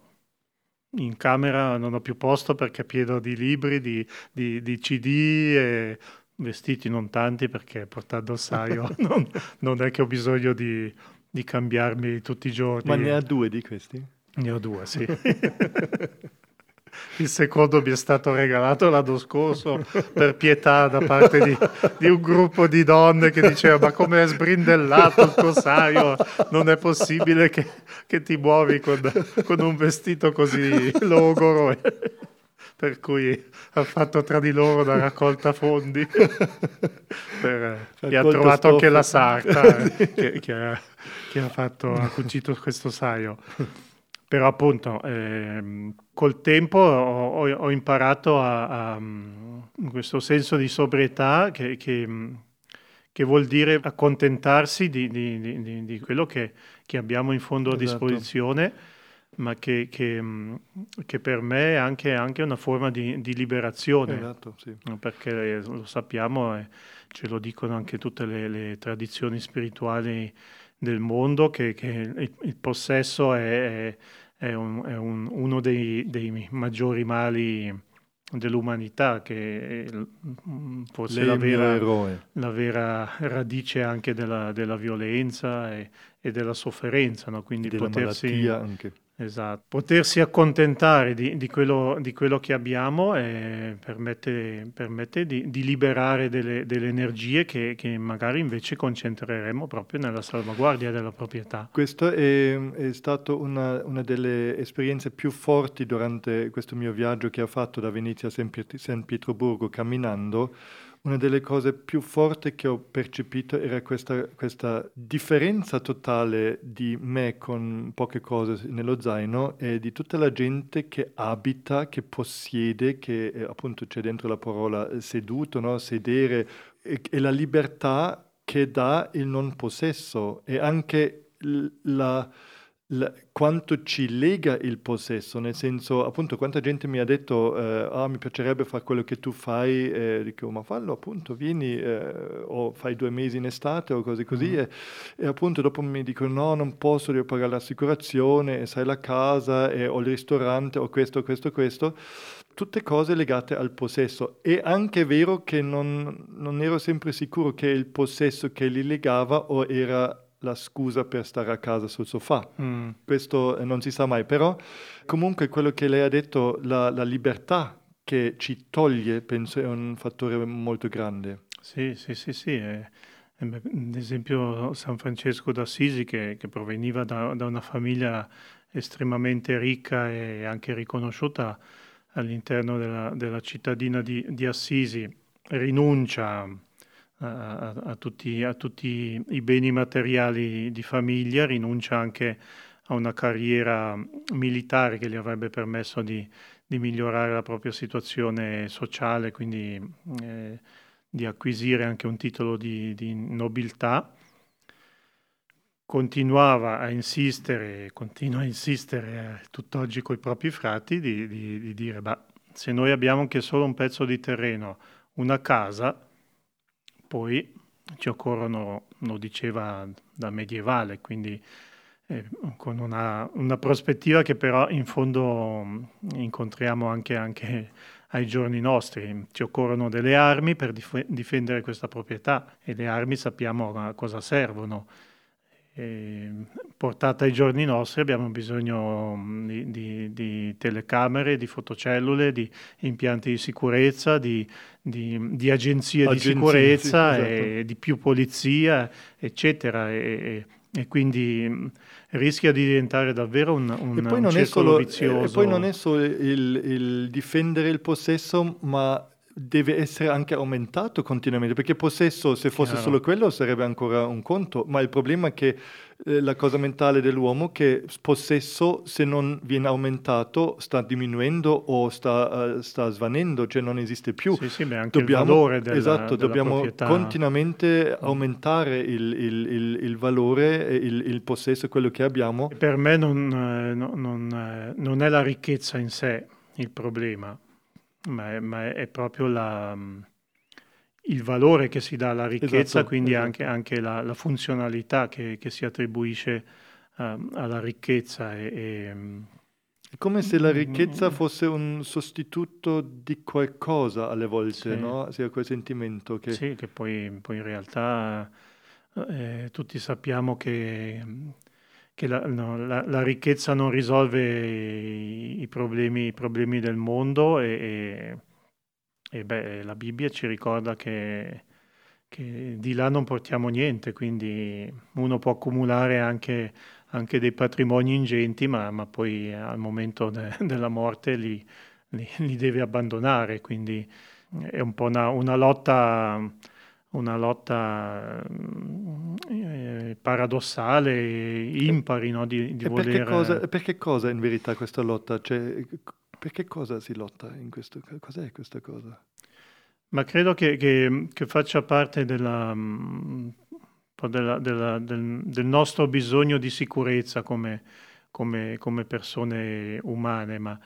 in camera non ho più posto perché è pieno di libri, di, di- di CD e vestiti non tanti perché portando saio non, non è che ho bisogno di, di cambiarmi tutti i giorni. Ma ne ha due di questi? Ne ho due, sì. Il secondo mi è stato regalato l'anno scorso per pietà da parte di, di un gruppo di donne che diceva ma come è sbrindellato il tuo saio, non è possibile che, che ti muovi con, con un vestito così logoro. Per cui ha fatto tra di loro una raccolta fondi. Per, e ha trovato anche stoffe. la sarta eh, che, che ha, che ha fatto, ha cucito questo saio. Però appunto ehm, col tempo ho, ho- imparato a, a, mm, questo senso di sobrietà che, che, mm, che vuol dire accontentarsi di, di, di, di quello che, che, abbiamo in fondo a esatto. disposizione, ma che, che, mm, che, per me è anche, anche una forma di, liberazione, esatto, sì. perché lo sappiamo e ce lo dicono anche tutte le, le tradizioni spirituali del mondo, che, il, il, possesso è, è, un, è un, uno dei, dei maggiori mali dell'umanità, che è forse la vera, la vera, radice anche della, della violenza e, e, della sofferenza, no? quindi della potersi, anche. Esatto. Potersi accontentare di, di, quello, di, quello, che abbiamo eh, permette, permette di, di, liberare delle, delle energie che, che, magari invece concentreremo proprio nella salvaguardia della proprietà. Questa è, è stata una, una, delle esperienze più forti durante questo mio viaggio che ho fatto da Venezia a San Pietroburgo camminando una delle cose più forti che ho percepito era questa, questa, differenza totale di me con poche cose nello zaino e di tutta la gente che abita, che possiede, che eh, appunto c'è dentro la parola seduto, no? sedere, e, e la libertà che dà il non possesso e anche la la, quanto ci lega il possesso, nel senso, appunto, quanta gente mi ha detto, eh, ah, mi piacerebbe fare quello che tu fai, e dico, ma fallo appunto, vieni, eh, o fai due mesi in estate o cose così, mm. e, e, appunto dopo mi dicono, no, non posso, devo pagare l'assicurazione, e sai la casa, e ho il ristorante, o questo, questo, questo, tutte cose legate al possesso. È anche vero che non, non ero sempre sicuro che il possesso che li legava o era la scusa per stare a casa sul sofà. Mm. Questo non si sa mai, però comunque quello che lei ha detto, la, la libertà che ci toglie, penso è un fattore molto grande. Sì, sì, sì, sì. È, è, ad esempio San Francesco d'Assisi che, che proveniva da, da, una famiglia estremamente ricca e anche riconosciuta all'interno della, della cittadina di, di Assisi, rinuncia a, a, tutti, a, tutti, i beni materiali di famiglia, rinuncia anche a una carriera militare che gli avrebbe permesso di, di migliorare la propria situazione sociale, quindi eh, di acquisire anche un titolo di, di nobiltà. Continuava a insistere, continua a insistere eh, tutt'oggi con i propri frati di, di dire, bah, se noi abbiamo anche solo un pezzo di terreno, una casa, poi ci occorrono, lo diceva da medievale, quindi eh, con una, una, prospettiva che però in fondo mm, incontriamo anche, anche, ai giorni nostri. Ci occorrono delle armi per dif- difendere questa proprietà e le armi sappiamo a cosa servono. E, portata ai giorni nostri abbiamo bisogno mm, di, di, di, telecamere, di fotocellule, di impianti di sicurezza, di, di agenzie, di sicurezza, sì, esatto. di più polizia, eccetera. E, e quindi mm, rischia di diventare davvero un, un, e poi non un è solo, vizioso. E poi non è solo il, il difendere il possesso, ma deve essere anche aumentato continuamente, perché possesso, se fosse Chiaro. solo quello, sarebbe ancora un conto, ma il problema è che eh, la cosa mentale dell'uomo è che possesso, se non viene aumentato, sta diminuendo o sta, uh, sta svanendo, cioè non esiste più. Sì, sì, beh, anche dobbiamo, il valore della, Esatto, della dobbiamo proprietà. continuamente aumentare il, il, il, il valore, il, possesso, quello che abbiamo. Per me non, eh, non, non è la ricchezza in sé il problema, ma è, ma è proprio la, il valore che si dà alla ricchezza, esatto, quindi esatto. anche, anche la, la, funzionalità che, che si attribuisce uh, alla ricchezza. E, e, è come se la ricchezza fosse un sostituto di qualcosa alle volte, sì. no? Sia quel sentimento che... Sì, che poi, poi in realtà eh, tutti sappiamo che che la, no, la, la, ricchezza non risolve i, i, problemi, i problemi, del mondo e, e, e beh, la Bibbia ci ricorda che, che, di là non portiamo niente, quindi uno può accumulare anche, anche dei patrimoni ingenti, ma, ma poi al momento de, della morte li, li, li, deve abbandonare, quindi è un po' una, una lotta una lotta eh, paradossale, impari no? di, di voler... Perché cosa, perché cosa in verità questa lotta? Cioè, perché cosa si lotta in questo? Cos'è questa cosa? Ma credo che, che, che faccia parte della, mm, della, della, del, del, nostro bisogno di sicurezza come, come, come persone umane, ma,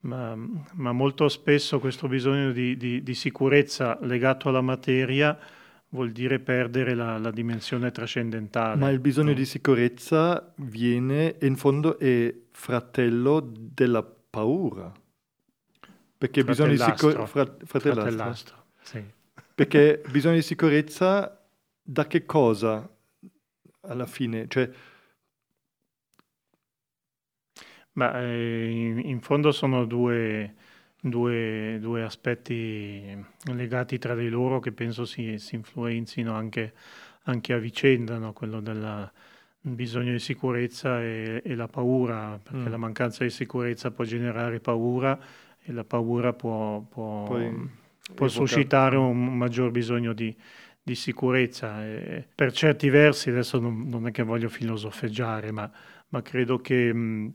ma, ma, molto spesso questo bisogno di, di, di, sicurezza legato alla materia vuol dire perdere la, la dimensione trascendentale. Ma il bisogno no? di sicurezza viene, in fondo, è fratello della paura. Perché bisogno di sicurezza... Frat- fratellastro. fratellastro sì. Perché bisogno di sicurezza da che cosa alla fine? Cioè... Ma eh, in, in, fondo sono due, due, due, aspetti legati tra di loro che penso si, si influenzino anche, anche, a vicenda, no? quello del bisogno di sicurezza e, e la paura, perché mm. la mancanza di sicurezza può generare paura e la paura può, può, può suscitare un maggior bisogno di, di sicurezza. E per certi versi, adesso non, non, è che voglio filosofeggiare, ma, ma credo che, mm,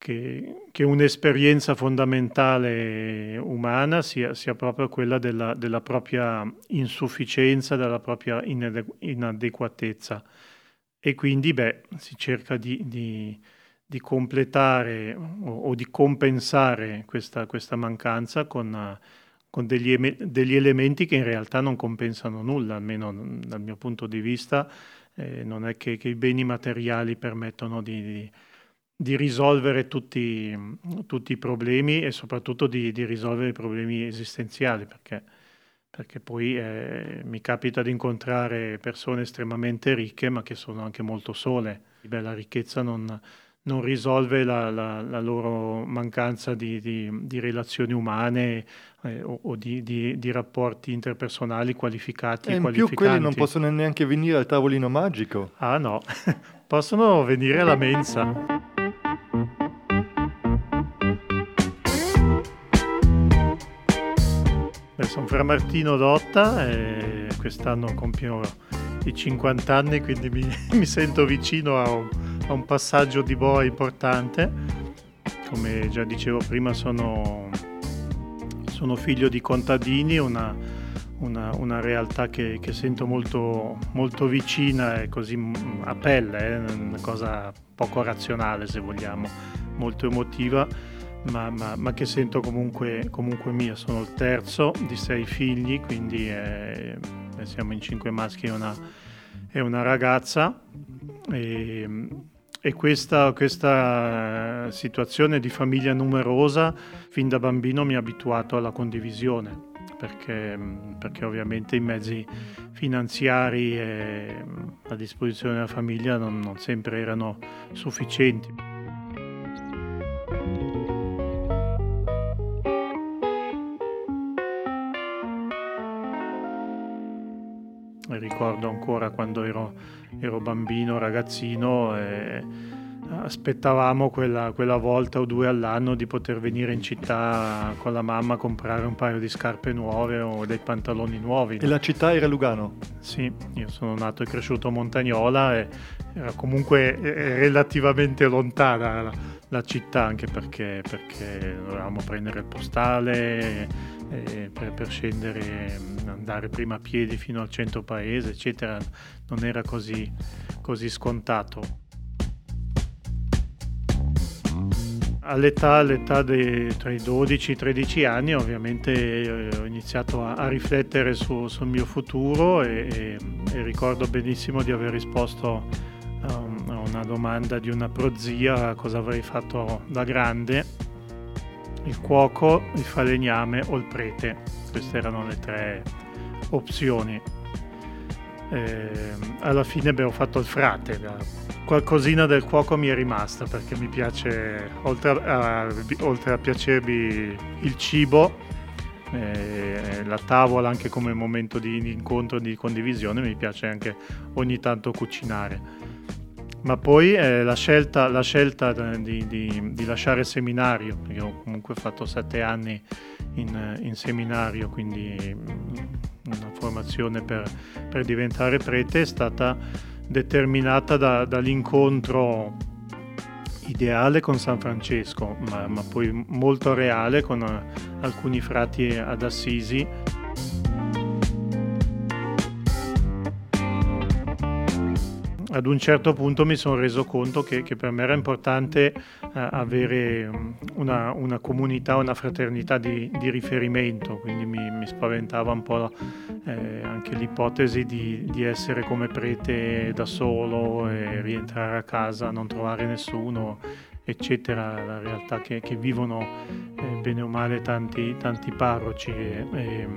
che, che, un'esperienza fondamentale umana sia, sia proprio quella della, della, propria insufficienza, della propria inade- inadeguatezza. E quindi beh, si cerca di, di di completare o, o di compensare questa, questa mancanza con, con degli, degli, elementi che in realtà non compensano nulla, almeno dal mio punto di vista. Eh, non è che, che, i beni materiali permettono di, di, di risolvere tutti, tutti, i problemi e soprattutto di, di risolvere i problemi esistenziali, perché, perché poi eh, mi capita di incontrare persone estremamente ricche ma che sono anche molto sole. Beh, la ricchezza non non risolve la, la, la loro mancanza di, di, di relazioni umane eh, o, o di, di, rapporti interpersonali qualificati. E in più quelli non possono neanche venire al tavolino magico. Ah no, possono venire alla mensa. Sono Fra Martino Dotta e quest'anno compio i 50 anni, quindi mi, mi sento vicino a un a un passaggio di boa importante. Come già dicevo prima, sono, sono figlio di contadini, una, una, una realtà che, che, sento molto, molto vicina e così a pelle, eh, una cosa poco razionale se vogliamo, molto emotiva, ma, ma, ma che sento comunque, comunque, mia. Sono il terzo di sei figli, quindi eh, siamo in cinque maschi e una, e una ragazza. E, e questa, questa, situazione di famiglia numerosa fin da bambino mi ha abituato alla condivisione, perché, perché ovviamente i mezzi finanziari a disposizione della famiglia non, non sempre erano sufficienti. Ricordo ancora quando ero, ero bambino, ragazzino, e aspettavamo quella, quella, volta o due all'anno di poter venire in città con la mamma a comprare un paio di scarpe nuove o dei pantaloni nuovi. E la città era Lugano? Sì, io sono nato e cresciuto a Montagnola e era comunque relativamente lontana la, la città anche perché, perché dovevamo prendere il postale per, per, scendere, andare prima a piedi fino al centro paese, eccetera, non era così, così scontato. All'età, all'età dei, tra i 12 e i 13 anni ovviamente eh, ho iniziato a, a riflettere su, sul mio futuro e, e, e, ricordo benissimo di aver risposto a, a una domanda di una prozia cosa avrei fatto da grande il cuoco, il falegname o il prete. Queste erano le tre opzioni. Eh, alla fine abbiamo fatto il frate. Qualcosina del cuoco mi è rimasta perché mi piace, oltre a, oltre a piacermi il cibo, eh, la tavola anche come momento di, incontro, di condivisione, mi piace anche ogni tanto cucinare ma poi eh, la scelta, la scelta di, di, di, lasciare il seminario, perché ho comunque fatto sette anni in, in seminario, quindi mm, una formazione per, per, diventare prete, è stata determinata da, dall'incontro ideale con San Francesco, ma, ma poi molto reale con uh, alcuni frati ad Assisi ad un certo punto mi sono reso conto che, che per me era importante eh, avere mm, una, una, comunità, una fraternità di, di riferimento, quindi mi, mi, spaventava un po' eh, anche l'ipotesi di, di, essere come prete da solo e rientrare a casa, non trovare nessuno, eccetera, la realtà che, che vivono eh, bene o male tanti, tanti parroci. E, e,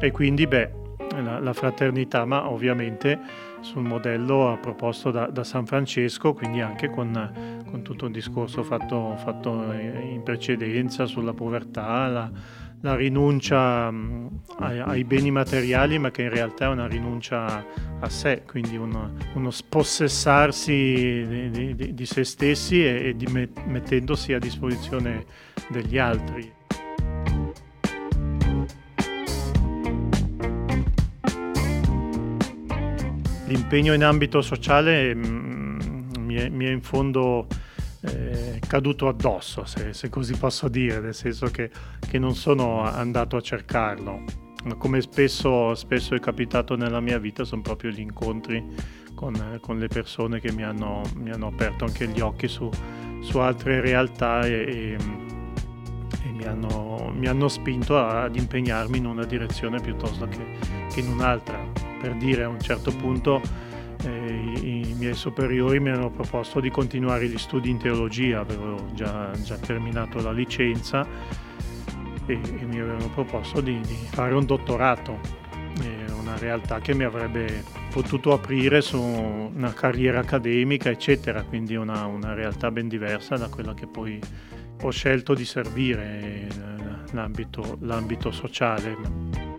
e quindi, beh, la, la, fraternità, ma ovviamente sul modello proposto da, da San Francesco, quindi anche con, con tutto il discorso fatto, fatto, in precedenza sulla povertà, la, la rinuncia ai, ai, beni materiali, ma che in realtà è una rinuncia a sé, quindi uno, uno spossessarsi di, di, di, se stessi e, e di mettendosi a disposizione degli altri. L'impegno in ambito sociale mh, mm, mi, è, mi, è, in fondo eh, caduto addosso, se, se, così posso dire, nel senso che, che, non sono andato a cercarlo. Ma come spesso, spesso, è capitato nella mia vita, sono proprio gli incontri con, con le persone che mi hanno, mi hanno, aperto anche gli occhi su, su altre realtà e, e, e mi, hanno, mi, hanno, spinto ad impegnarmi in una direzione piuttosto che, che in un'altra per dire a un certo punto eh, i, i, miei superiori mi hanno proposto di continuare gli studi in teologia, avevo già, già terminato la licenza e, e, mi avevano proposto di, di fare un dottorato, eh, una realtà che mi avrebbe potuto aprire su una carriera accademica, eccetera, quindi una, una realtà ben diversa da quella che poi ho scelto di servire, eh, l'ambito, l'ambito sociale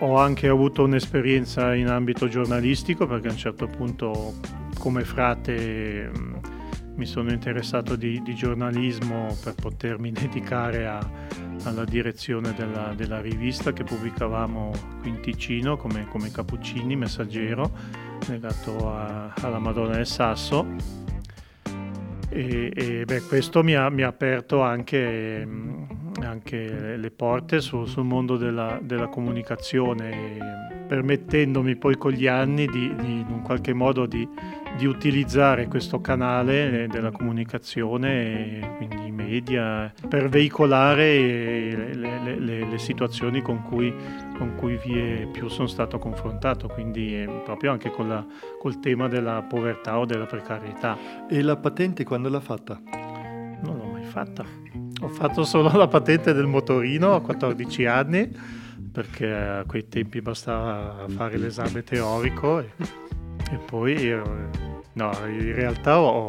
ho anche avuto un'esperienza in ambito giornalistico perché a un certo punto come frate mm, mi sono interessato di, di giornalismo per potermi dedicare a, alla direzione della, della, rivista che pubblicavamo qui in Ticino come, come Cappuccini, messaggero, legato a, alla Madonna del Sasso. E, e beh, questo mi ha, mi ha aperto anche mm, anche le porte su, sul mondo della, della, comunicazione, permettendomi poi con gli anni di, di in qualche modo di, di, utilizzare questo canale della comunicazione, quindi i media, per veicolare le, le, le, le situazioni con cui, con cui più sono stato confrontato, quindi eh, proprio anche con la, col tema della povertà o della precarietà. E la patente quando l'ha fatta? Non l'ho mai fatta. Ho fatto solo la patente del motorino a 14 anni perché a quei tempi bastava fare l'esame teorico e, e poi io, no, in realtà ho,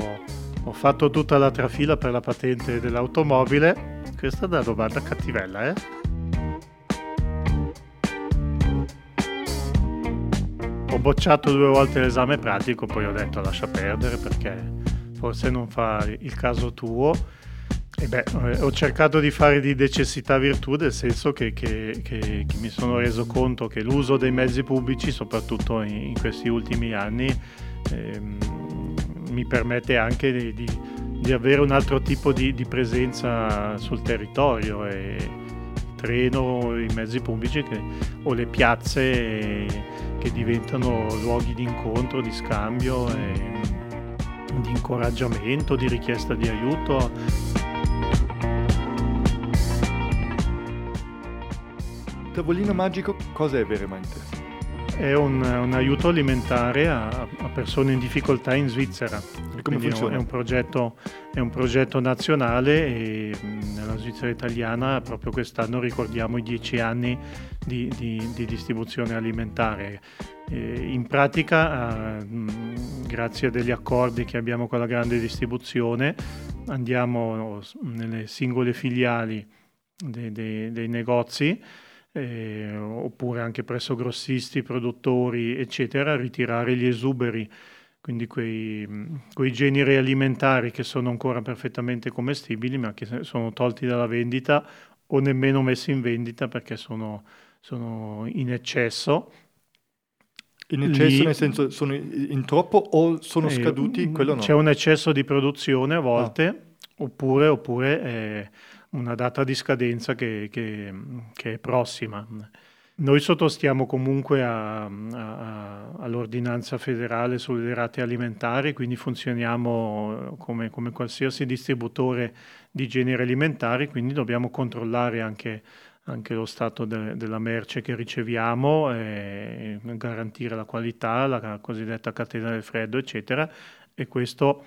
ho, fatto tutta la trafila per la patente dell'automobile. Questa è una domanda cattivella, eh? Ho bocciato due volte l'esame pratico, poi ho detto lascia perdere perché forse non fa il caso tuo e beh, eh, ho cercato di fare di necessità virtù, nel senso che, che, che, che, mi sono reso conto che l'uso dei mezzi pubblici, soprattutto in, in questi ultimi anni, ehm, mi permette anche di, di, di, avere un altro tipo di, di presenza sul territorio. E treno, i mezzi pubblici o le piazze che diventano luoghi di incontro, di scambio, di incoraggiamento, di richiesta di aiuto. Tavolino magico cosa è veramente? È un, un aiuto alimentare a, a, persone in difficoltà in Svizzera. E come funziona? È un, progetto, è un progetto nazionale e nella Svizzera italiana proprio quest'anno ricordiamo i dieci anni di, di, di distribuzione alimentare. in pratica, grazie a degli accordi che abbiamo con la grande distribuzione, andiamo nelle singole filiali dei, dei, dei negozi eh, oppure anche presso grossisti, produttori, eccetera, ritirare gli esuberi, quindi quei, quei, generi alimentari che sono ancora perfettamente commestibili, ma che sono tolti dalla vendita o nemmeno messi in vendita perché sono, sono in eccesso In eccesso, Lì, nel senso, sono in troppo o sono eh, scaduti? Quello no. C'è un eccesso di produzione a volte, ah. oppure, oppure eh, una data di scadenza che, che, che, è prossima. Noi sottostiamo comunque a, a, all'ordinanza federale sulle rate alimentari, quindi funzioniamo come, come qualsiasi distributore di generi alimentari, quindi dobbiamo controllare anche anche lo stato de- della merce che riceviamo, eh, garantire la qualità, la cosiddetta catena del freddo, eccetera. E questo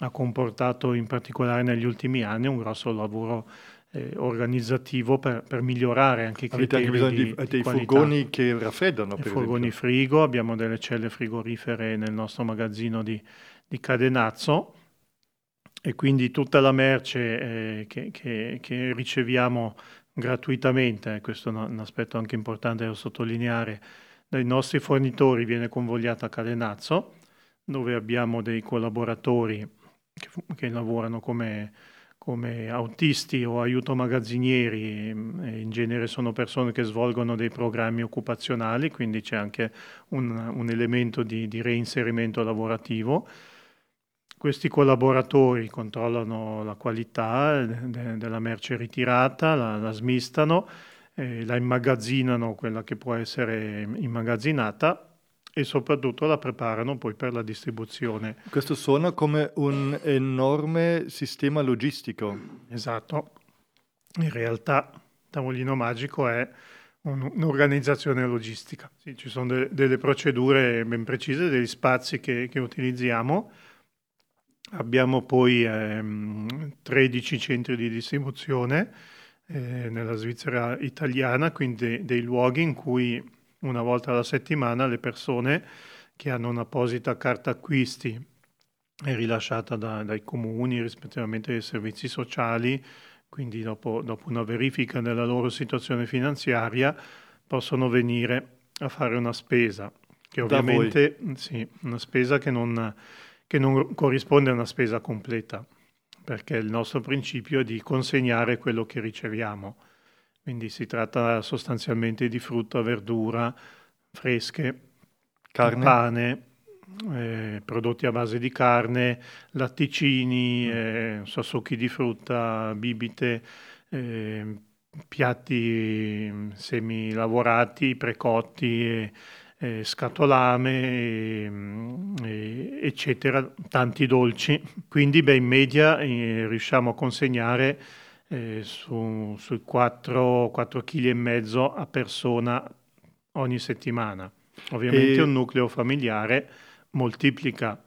ha comportato in particolare negli ultimi anni un grosso lavoro eh, organizzativo per, per, migliorare anche i criteri Avete anche bisogno di, di dei furgoni che raffreddano, per furgoni esempio. frigo, abbiamo delle celle frigorifere nel nostro magazzino di, di Cadenazzo e quindi tutta la merce eh, che, che, che riceviamo gratuitamente, questo è un aspetto anche importante da sottolineare, dai nostri fornitori viene convogliata a Cadenazzo, dove abbiamo dei collaboratori che, che lavorano come, come, autisti o aiuto magazzinieri, in genere sono persone che svolgono dei programmi occupazionali, quindi c'è anche un, un elemento di, di reinserimento lavorativo. Questi collaboratori controllano la qualità de- della merce ritirata, la, la smistano, eh, la immagazzinano, quella che può essere immagazzinata, e soprattutto la preparano poi per la distribuzione. Questo suona come un enorme sistema logistico. Esatto. In realtà Tavolino Magico è un, un'organizzazione logistica. Sì, ci sono de- delle procedure ben precise, degli spazi che, che utilizziamo Abbiamo poi ehm, 13 centri di distribuzione eh, nella Svizzera italiana, quindi dei luoghi in cui una volta alla settimana le persone che hanno un'apposita carta acquisti rilasciata da, dai comuni, rispettivamente dai servizi sociali, quindi dopo, dopo, una verifica della loro situazione finanziaria possono venire a fare una spesa, che ovviamente sì, una spesa che non che non corrisponde a una spesa completa, perché il nostro principio è di consegnare quello che riceviamo. Quindi si tratta sostanzialmente di frutta, verdura, fresche, carne. pane, eh, prodotti a base di carne, latticini, mm. eh, so, succhi di frutta, bibite, eh, piatti mm, semi lavorati, precotti. Scatolame, eh, eccetera, tanti dolci. Quindi beh, in media eh, riusciamo a consegnare eh, su, sui 4, 4 kg e mezzo a persona ogni settimana. Ovviamente e... un nucleo familiare moltiplica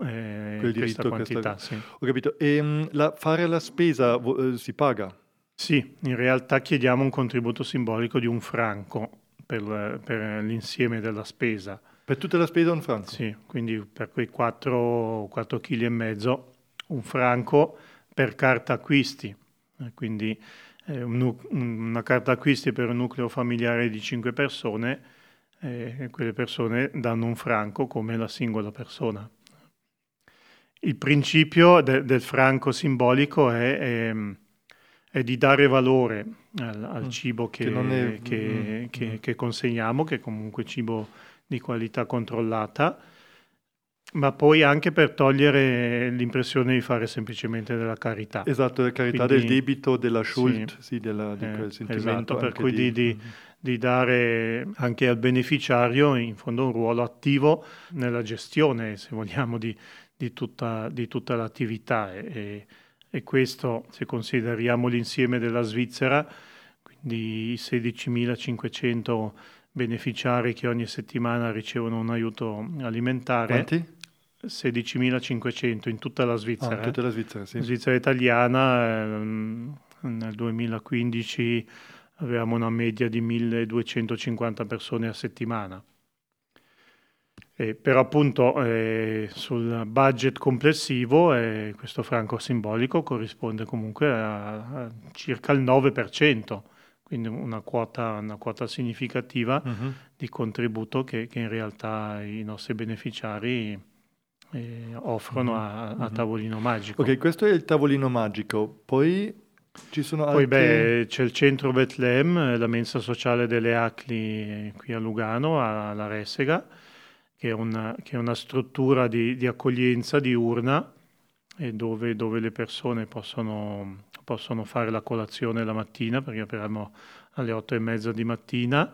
eh, questa quantità. Questa... Sì. Ho capito. E um, la, fare la spesa uh, si paga? Sì, in realtà chiediamo un contributo simbolico di un franco per, per l'insieme della spesa. Per tutta la spesa un franco? Sì, quindi per quei 4, 4 kg e mezzo un franco per carta acquisti. Quindi eh, un, una carta acquisti per un nucleo familiare di 5 persone, eh, quelle persone danno un franco come la singola persona. Il principio de, del franco simbolico è, è è di dare valore al, al mm. cibo che, che, è, che, mm, che, consegniamo, che è comunque cibo di qualità controllata, ma poi anche per togliere l'impressione di fare semplicemente della carità. Esatto, la carità Quindi, del debito, della Schuld, sì, sì della, di quel eh, sentimento. Esatto, per cui di, di, mm. di, dare anche al beneficiario in fondo un ruolo attivo nella gestione, se vogliamo, di, di tutta, tutta, l'attività. E, e questo se consideriamo l'insieme della Svizzera, quindi i 16.500 beneficiari che ogni settimana ricevono un aiuto alimentare. Quanti? 16.500 in tutta la Svizzera. Ah, in tutta la Svizzera, sì. Svizzera italiana ehm, nel 2015 avevamo una media di 1.250 persone a settimana. Eh, però appunto eh, sul budget complessivo eh, questo franco simbolico corrisponde comunque a, a, circa il 9%, quindi una quota, una quota significativa uh-huh. di contributo che, che, in realtà i nostri beneficiari eh, offrono uh-huh. a, a, mhm. tavolino magico. Ok, questo è il tavolino magico. Poi Ci sono altri... Poi beh, c'è il centro Betlem, la mensa sociale delle Acli qui a Lugano, alla Ressega, che è una, che è una struttura di, di, accoglienza diurna dove, dove, le persone possono, possono, fare la colazione la mattina, perché apriamo alle otto e mezza di mattina,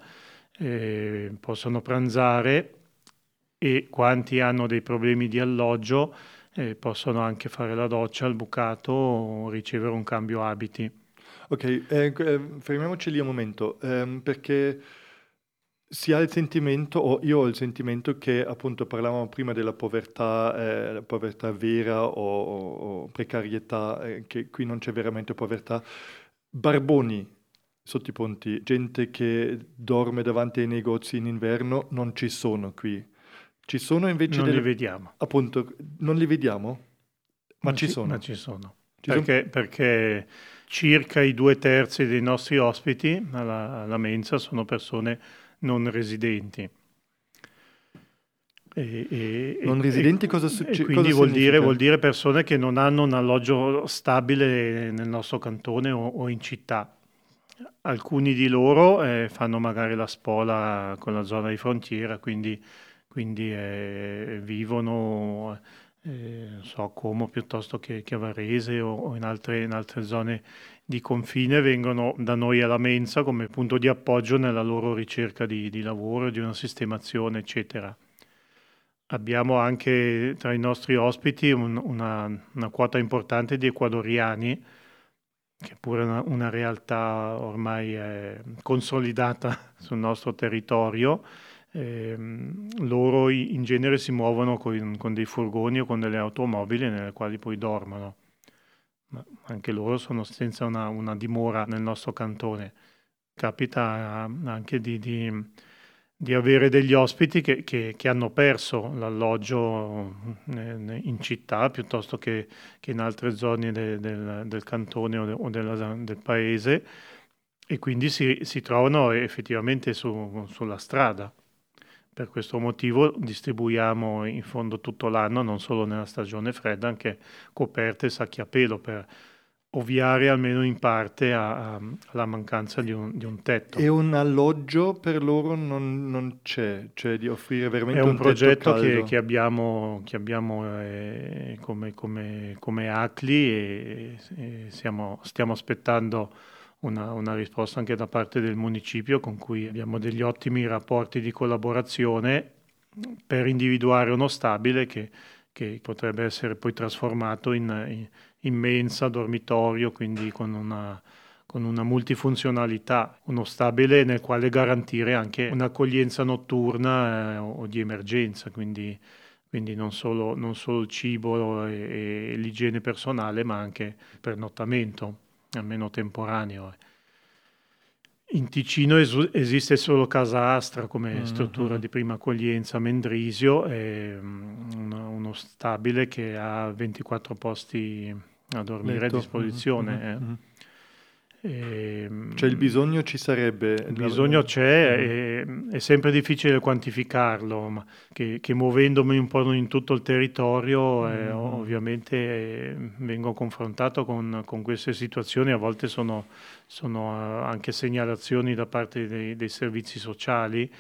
possono pranzare e quanti hanno dei problemi di alloggio eh, possono anche fare la doccia al bucato o ricevere un cambio abiti. Ok, eh, eh, fermiamoci lì un momento, ehm, perché si ha il sentimento, o io ho il sentimento che appunto parlavamo prima della povertà, eh, povertà vera o, o precarietà, eh, che qui non c'è veramente povertà. Barboni sotto i ponti, gente che dorme davanti ai negozi in inverno, non ci sono qui. Ci sono invece non delle... li vediamo. Appunto, non li vediamo? Ma ci, ci sono. Ma ci sono. Ci perché, sono... perché, circa i due terzi dei nostri ospiti alla, alla mensa sono persone non residenti. E, e, non residenti e, cosa succede? Quindi vuol dire, vuol dire, persone che non hanno un alloggio stabile nel nostro cantone o, o in città. Alcuni di loro eh, fanno magari la spola con la zona di frontiera, quindi quindi eh, vivono eh, so, a Como piuttosto che, che a Varese o, o in, altre, in, altre, zone di confine, vengono da noi alla mensa come punto di appoggio nella loro ricerca di, di lavoro, di una sistemazione, eccetera. Abbiamo anche tra i nostri ospiti un, una, una, quota importante di ecuadoriani, che pure è una, una realtà ormai eh, consolidata sul nostro territorio, eh, loro in genere si muovono con, con, dei furgoni o con delle automobili nelle quali poi dormono. Ma anche loro sono senza una, una dimora nel nostro cantone. Capita anche di, di, di avere degli ospiti che, che, che, hanno perso l'alloggio in città piuttosto che, che in altre zone de, del, del, cantone o, de, o della, del paese e quindi si, si trovano effettivamente su, sulla strada. Per questo motivo distribuiamo in fondo tutto l'anno, non solo nella stagione fredda, anche coperte e sacchi a pelo per ovviare almeno in parte a, a, alla mancanza di un, di un, tetto. E un alloggio per loro non, non c'è, cioè di offrire veramente un, un progetto che, che, abbiamo, che abbiamo eh, come, come, come, ACLI e, e siamo, stiamo aspettando una, una, risposta anche da parte del municipio con cui abbiamo degli ottimi rapporti di collaborazione per individuare uno stabile che, che potrebbe essere poi trasformato in, in, in mensa, dormitorio, quindi con una, con una multifunzionalità, uno stabile nel quale garantire anche un'accoglienza notturna eh, o di emergenza, quindi, quindi non, solo, non, solo, il cibo e, e l'igiene personale, ma anche pernottamento almeno temporaneo. In Ticino es- esiste solo Casa Astra come mm-hmm. struttura di prima accoglienza, Mendrisio è uno, uno stabile che ha 24 posti a dormire Letto. a disposizione. Mm-hmm. Eh. Mm-hmm. E, ehm, cioè il bisogno ci sarebbe? Il bisogno c'è, mm. è, è, sempre difficile quantificarlo, ma che, che, muovendomi un po' in tutto il territorio eh, mm. ovviamente eh, vengo confrontato con, con, queste situazioni, a volte sono, sono uh, anche segnalazioni da parte dei, dei servizi sociali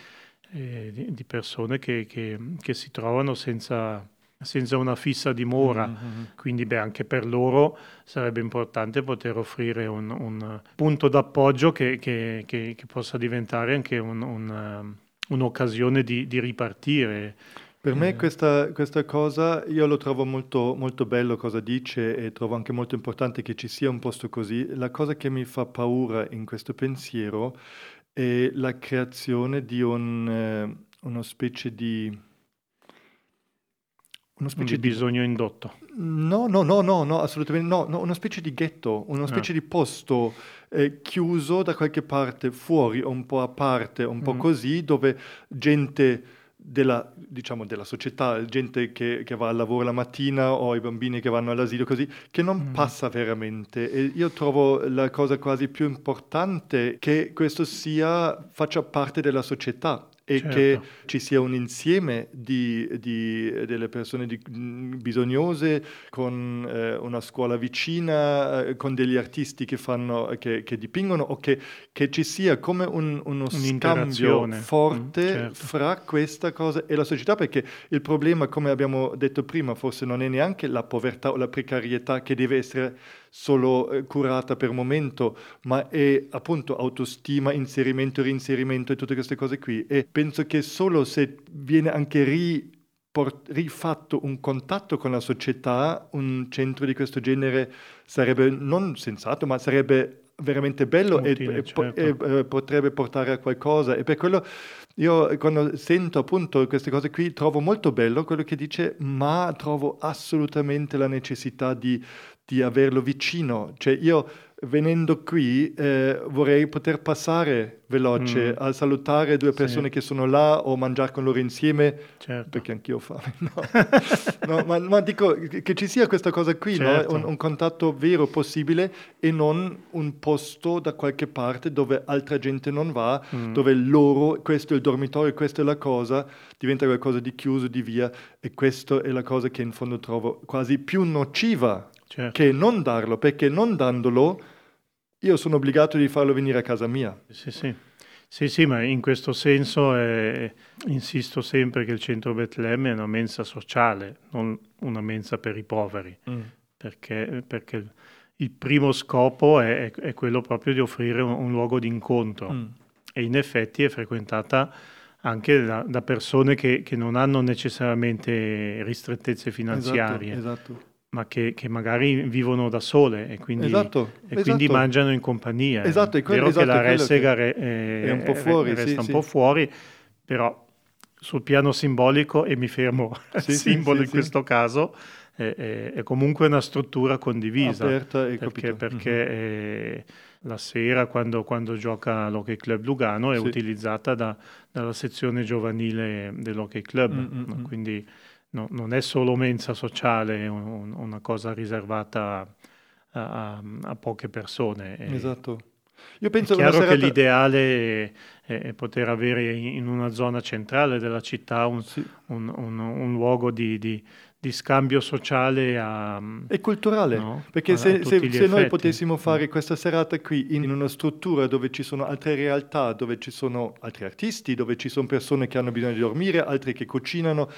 eh, di, di, persone che, che, che si trovano senza senza una fissa dimora, mm-hmm. quindi beh, anche per loro sarebbe importante poter offrire un, un punto d'appoggio che, che, che, che, possa diventare anche un, un, un'occasione di, di, ripartire. Per me eh. questa, questa, cosa, io lo trovo molto, molto bello cosa dice e trovo anche molto importante che ci sia un posto così. La cosa che mi fa paura in questo pensiero è la creazione di un, eh, una specie di una specie di bisogno indotto. No, no, no, no, no assolutamente no, no, una specie di ghetto, una specie ah. di posto eh, chiuso da qualche parte fuori, un po' a parte, un po' mm. così, dove gente della, diciamo, della società, gente che, che, va al lavoro la mattina o i bambini che vanno all'asilo così, che non mm. passa veramente. E io trovo la cosa quasi più importante che questo sia, faccia parte della società e Certo. che ci sia un insieme di, di- delle persone di- bisognose con eh, una scuola vicina, eh, con degli artisti che, fanno, che, che dipingono o che, che ci sia come un- uno scambio Un'interazione. forte Mm, certo. fra questa cosa e la società perché il problema, come abbiamo detto prima, forse non è neanche la povertà o la precarietà che deve essere solo eh, curata per momento, ma è appunto autostima, inserimento, reinserimento e tutte queste cose qui. E penso che solo se viene anche ri- por- rifatto un contatto con la società, un centro di questo genere sarebbe non sensato, ma sarebbe veramente bello e- Utile, e, certo. e, eh, potrebbe portare a qualcosa. E per quello io quando sento appunto queste cose qui trovo molto bello quello che dice, ma trovo assolutamente la necessità di, di averlo vicino. Cioè io venendo qui eh, vorrei poter passare veloce Mm. a salutare due Sì. persone che sono là o mangiare con loro insieme Certo. perché anch'io ho fame. No, No, ma, ma dico che ci sia questa cosa qui, no? Certo. un, un contatto vero possibile e non un posto da qualche parte dove altra gente non va, Mm. dove loro, questo è il dormitorio, questa è la cosa, diventa qualcosa di chiuso, di via e questa è la cosa che in fondo trovo quasi più nociva Certo. che non darlo, perché non dandolo io sono obbligato di farlo venire a casa mia. Sì, sì. Sì, sì, ma in questo senso eh, insisto sempre che il centro Betlemme è una mensa sociale, non una mensa per i poveri, perché, perché il- il primo scopo è, è quello proprio di offrire un, un luogo di incontro Mm. e in effetti è frequentata anche da, da persone che, che non hanno necessariamente ristrettezze finanziarie, Esatto, esatto. Ma che, che magari vivono da sole e quindi, Esatto, e quindi esatto. mangiano in compagnia. Esatto, è è quello- vero esatto, che la è ressega re- eh, è un po' fuori, resta sì, un sì. po' fuori, però sul piano simbolico, e mi fermo al Sì, simbolo in questo caso, è, è- è comunque una struttura condivisa. Aperta e perché perché, eh, la sera, quando, quando gioca l'Hockey Club Lugano, è utilizzata da- dalla sezione giovanile dell'Hockey Club. Mm, mm, no? mm. Quindi no- non è solo mensa sociale, è un- una cosa riservata a, a- a poche persone. E- Esatto. Io è penso una chiaro che serata- l'ideale è, è poter avere in una zona centrale della città un, Sì. un- un- un luogo di, di- di scambio sociale a, È culturale, no? perché A- a se, se- se noi potessimo fare Mm. questa serata qui in una struttura dove ci sono altre realtà, dove ci sono altri artisti, dove ci sono persone che hanno bisogno di dormire, altri che cucinano,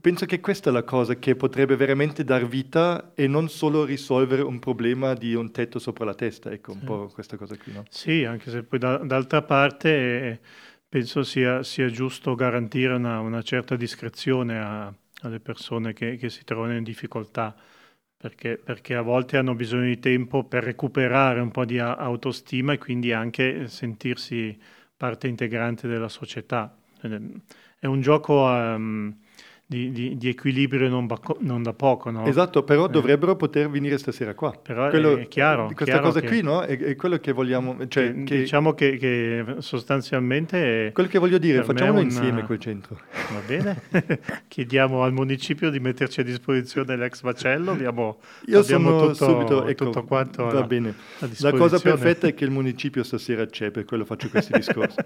penso che questa è la cosa che potrebbe veramente dar vita e non solo risolvere un problema di un tetto sopra la testa, ecco un Sì. po' questa cosa qui, no? Sì, anche se poi da- d'altra parte penso sia, sia giusto garantire una, una certa discrezione a- alle persone che, che si trovano in difficoltà, perché, perché a volte hanno bisogno di tempo per recuperare un po' di autostima e quindi anche sentirsi parte integrante della società. È- un gioco ehm, di, di- di equilibrio non, bacco- non da poco, no? Esatto, però Eh. dovrebbero poter venire stasera qua. Però è- Quello- è chiaro, Questa chiaro cosa che- qui, no? È, è quello che vogliamo, cioè, Che- che- Diciamo che, sostanzialmente quello che voglio dire, facciamolo un- insieme quel centro. Va bene, chiediamo al municipio di metterci a disposizione l'ex macello, abbiamo, Io abbiamo sono tutto, subito, ecco, tutto quanto va alla- bene. La cosa perfetta è che il municipio stasera c'è, per quello faccio questi discorsi.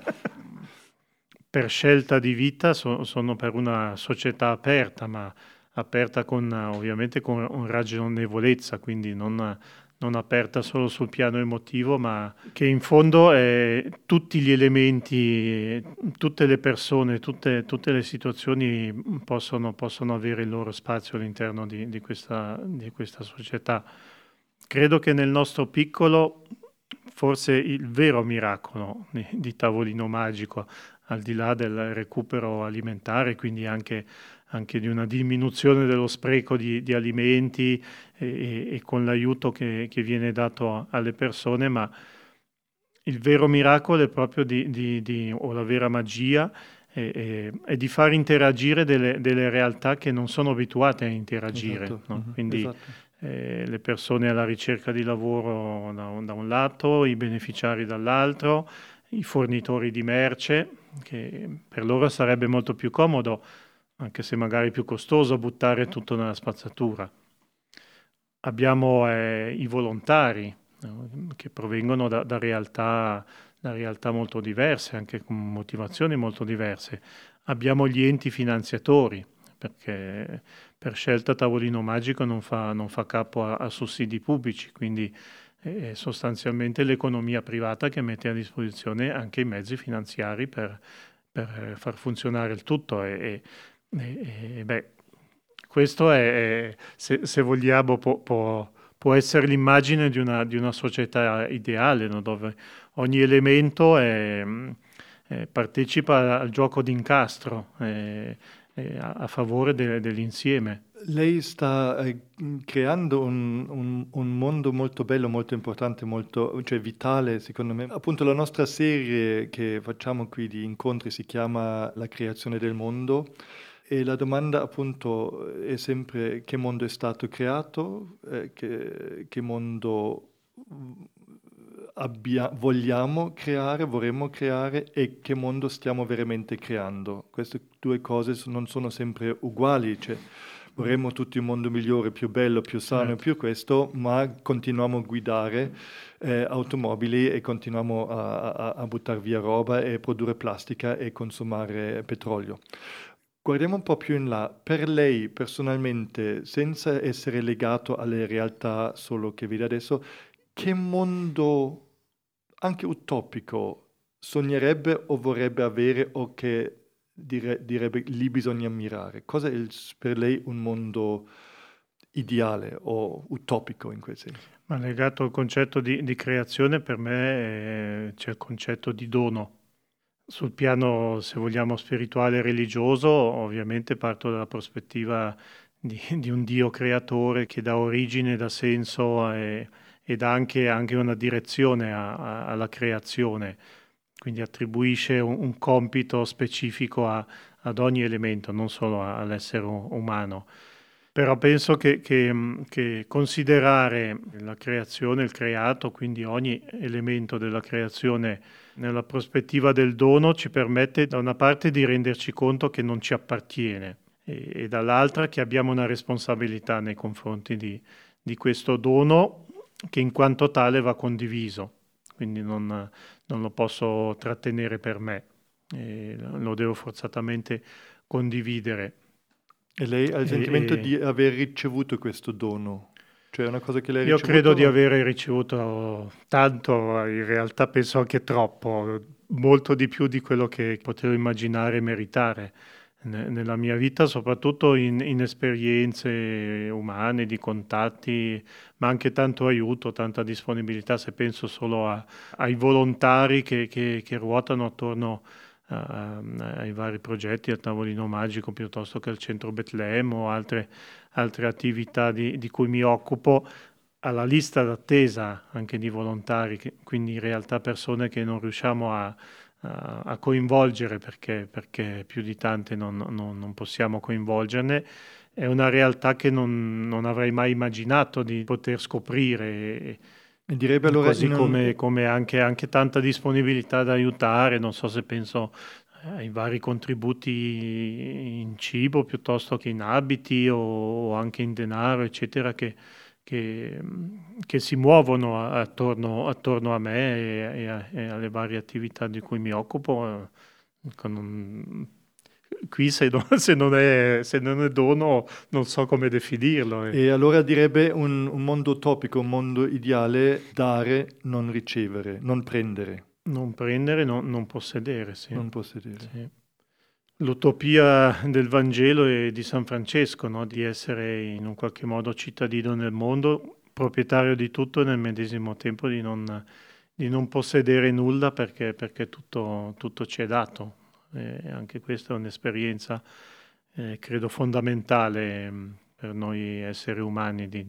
Per scelta di vita so- sono per una società aperta, ma aperta con, ovviamente con, con ragionevolezza, quindi non, non aperta solo sul piano emotivo, ma che in fondo eh, tutti gli elementi, tutte le persone, tutte, tutte le situazioni possono, possono avere il loro spazio all'interno di, di questa, di questa società. Credo che nel nostro piccolo, forse il vero miracolo di, di Tavolino Magico, al di là del recupero alimentare, quindi anche, anche di una diminuzione dello spreco di, di alimenti e, e- e con l'aiuto che, che viene dato alle persone, ma il vero miracolo è proprio di, di- di- o la vera magia è, è di far interagire delle, delle realtà che non sono abituate a interagire. Esatto, no? mhm, Quindi esatto. eh, le persone alla ricerca di lavoro da un, da un lato, i beneficiari dall'altro, i fornitori di merce, che per loro sarebbe molto più comodo, anche se magari più costoso, buttare tutto nella spazzatura. Abbiamo eh, i volontari no, che provengono da, da realtà da realtà molto diverse, anche con motivazioni molto diverse. Abbiamo gli enti finanziatori, perché per scelta Tavolino Magico non fa, non fa capo a, a, sussidi pubblici, quindi è sostanzialmente l'economia privata che mette a disposizione anche i mezzi finanziari per, per far funzionare il tutto. E, e, e beh, questo è, se, se vogliamo, può, può, può, essere l'immagine di una, di una società ideale, no? dove ogni elemento è, partecipa al gioco d'incastro a, a, favore de, dell'insieme. Lei sta eh, creando un, un, un, mondo molto bello, molto importante, molto cioè vitale secondo me. Appunto la nostra serie che facciamo qui di incontri si chiama La creazione del mondo e la domanda appunto è sempre che mondo è stato creato, eh, che, che, mondo abbia, vogliamo creare, vorremmo creare e che mondo stiamo veramente creando. Queste due cose non sono sempre uguali, cioè, vorremmo tutti un mondo migliore, più bello, più sano, certo. più questo, ma continuiamo a guidare eh, automobili e continuiamo a, a, a buttare via roba e produrre plastica e consumare petrolio. Guardiamo un po' più in là. Per lei personalmente, senza essere legato alle realtà solo che vede adesso, che mondo anche utopico sognerebbe o vorrebbe avere o che dire, direbbe lì bisogna mirare? Cosa è il, per lei un mondo ideale o utopico in quel senso? Ma legato al concetto di, di creazione, per me eh, c'è il concetto di dono sul piano, se vogliamo, spirituale e religioso, ovviamente parto dalla prospettiva di, di un Dio creatore che dà origine, dà senso e, e dà anche, anche, una direzione a, a, alla creazione, quindi attribuisce un, un compito specifico a, ad ogni elemento, non solo all'essere umano. Però penso che, che, che, considerare la creazione, il creato, quindi ogni elemento della creazione, nella prospettiva del dono ci permette da una parte di renderci conto che non ci appartiene e, e dall'altra che abbiamo una responsabilità nei confronti di, di, questo dono che in quanto tale va condiviso, quindi non, non lo posso trattenere per me, lo devo forzatamente condividere. E lei ha il sentimento e, di aver ricevuto questo dono? Cioè una cosa che lei ha Io credo di aver ricevuto tanto, in realtà penso anche troppo, molto di più di quello che potevo immaginare e meritare nella mia vita, soprattutto in, in, esperienze umane, di contatti, ma anche tanto aiuto, tanta disponibilità, se penso solo a, ai volontari che, che, che ruotano attorno a, ai vari progetti, al tavolino magico piuttosto che al centro Betlemme o altre altre attività di, di cui mi occupo, alla lista d'attesa anche di volontari, che, quindi in realtà persone che non riusciamo a, a, coinvolgere perché, perché, più di tante non, non, non, possiamo coinvolgerne, è una realtà che non, non avrei mai immaginato di poter scoprire. E direbbe allora così come, come anche, anche, tanta disponibilità ad aiutare, non so se penso ai vari contributi in cibo piuttosto che in abiti o anche in denaro, eccetera, che, che, che si muovono attorno, attorno, a me e, e, a, e, alle varie attività di cui mi occupo. Un, qui se, no, se, non è, se, non è, dono non so come definirlo. Eh. E allora direbbe un, un mondo utopico, un mondo ideale, dare, non ricevere, non prendere. Non prendere, no, non possedere, sì. Non possedere. Sì. L'utopia del Vangelo e di San Francesco, no? di essere in un qualche modo cittadino nel mondo, proprietario di tutto e nel medesimo tempo di non, di non possedere nulla perché, perché tutto, tutto, ci è dato. E anche questa è un'esperienza, eh, credo, fondamentale mm, per noi esseri umani di,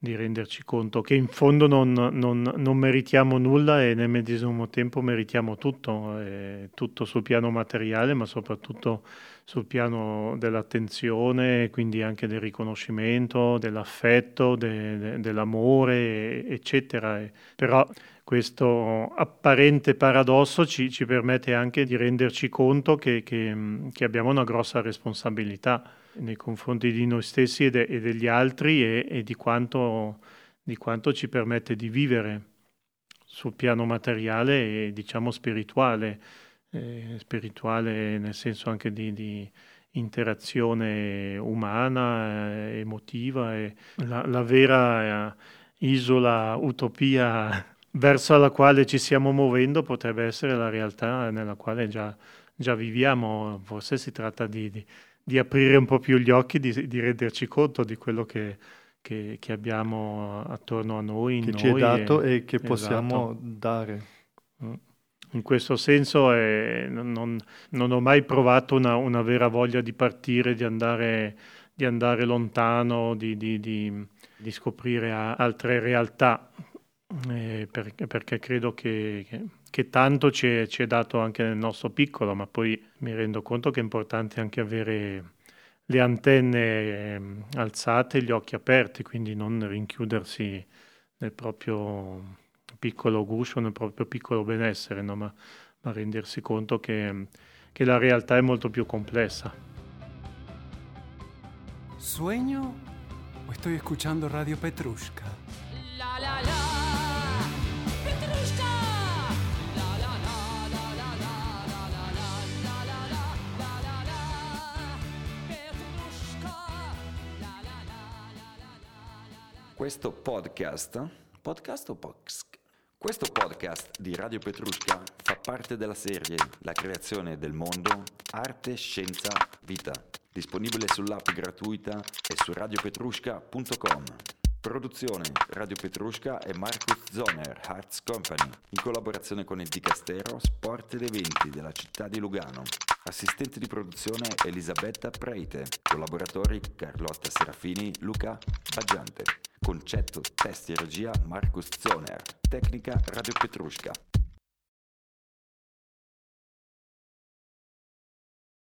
di renderci conto che in fondo non, non, non, meritiamo nulla e nel medesimo tempo meritiamo tutto, eh, tutto sul piano materiale, ma soprattutto sul piano dell'attenzione, quindi anche del riconoscimento, dell'affetto, de, de, dell'amore, eccetera. Però questo apparente paradosso ci, ci, permette anche di renderci conto che, che, che abbiamo una grossa responsabilità nei confronti di noi stessi e, de- e degli altri e, e di, quanto, di, quanto, ci permette di vivere sul piano materiale e diciamo spirituale, eh, spirituale nel senso anche di, di interazione umana, eh, emotiva e la, la vera eh, isola, utopia verso la quale ci stiamo muovendo potrebbe essere la realtà nella quale già, già viviamo. Forse si tratta di, di, di, aprire un po' più gli occhi, di, di renderci conto di quello che, che, che, abbiamo attorno a noi. Che noi ci è dato e, e che possiamo esatto. dare. Mm. In questo senso eh, non, non, ho mai provato una, una, vera voglia di partire, di andare, di andare lontano, di, di, di scoprire altre realtà eh, perché, perché, credo che, che, che tanto ci è, ci è, dato anche nel nostro piccolo, ma poi mi rendo conto che è importante anche avere le antenne eh, alzate e gli occhi aperti, quindi non rinchiudersi nel proprio piccolo guscio, nel proprio piccolo benessere, no? ma, ma, rendersi conto che, che la realtà è molto più complessa. ¿Sueño o estoy escuchando Radio Petrushka? La, la, la. Questo podcast, podcast o podcast? Questo podcast di Radio Petrushka fa parte della serie La creazione del mondo, arte, scienza, vita, disponibile sull'app gratuita e su radiopetrushka.com. Produzione Radio Petrushka e Marcus Zoner, Arts Company, in collaborazione con il Dicastero Sport ed Eventi della città di Lugano. Assistente di produzione Elisabetta Preite, collaboratori Carlotta Serafini, Luca Baggiante. Concetto, testi e regia Marcus Zoner. Tecnica Radio Petrushka.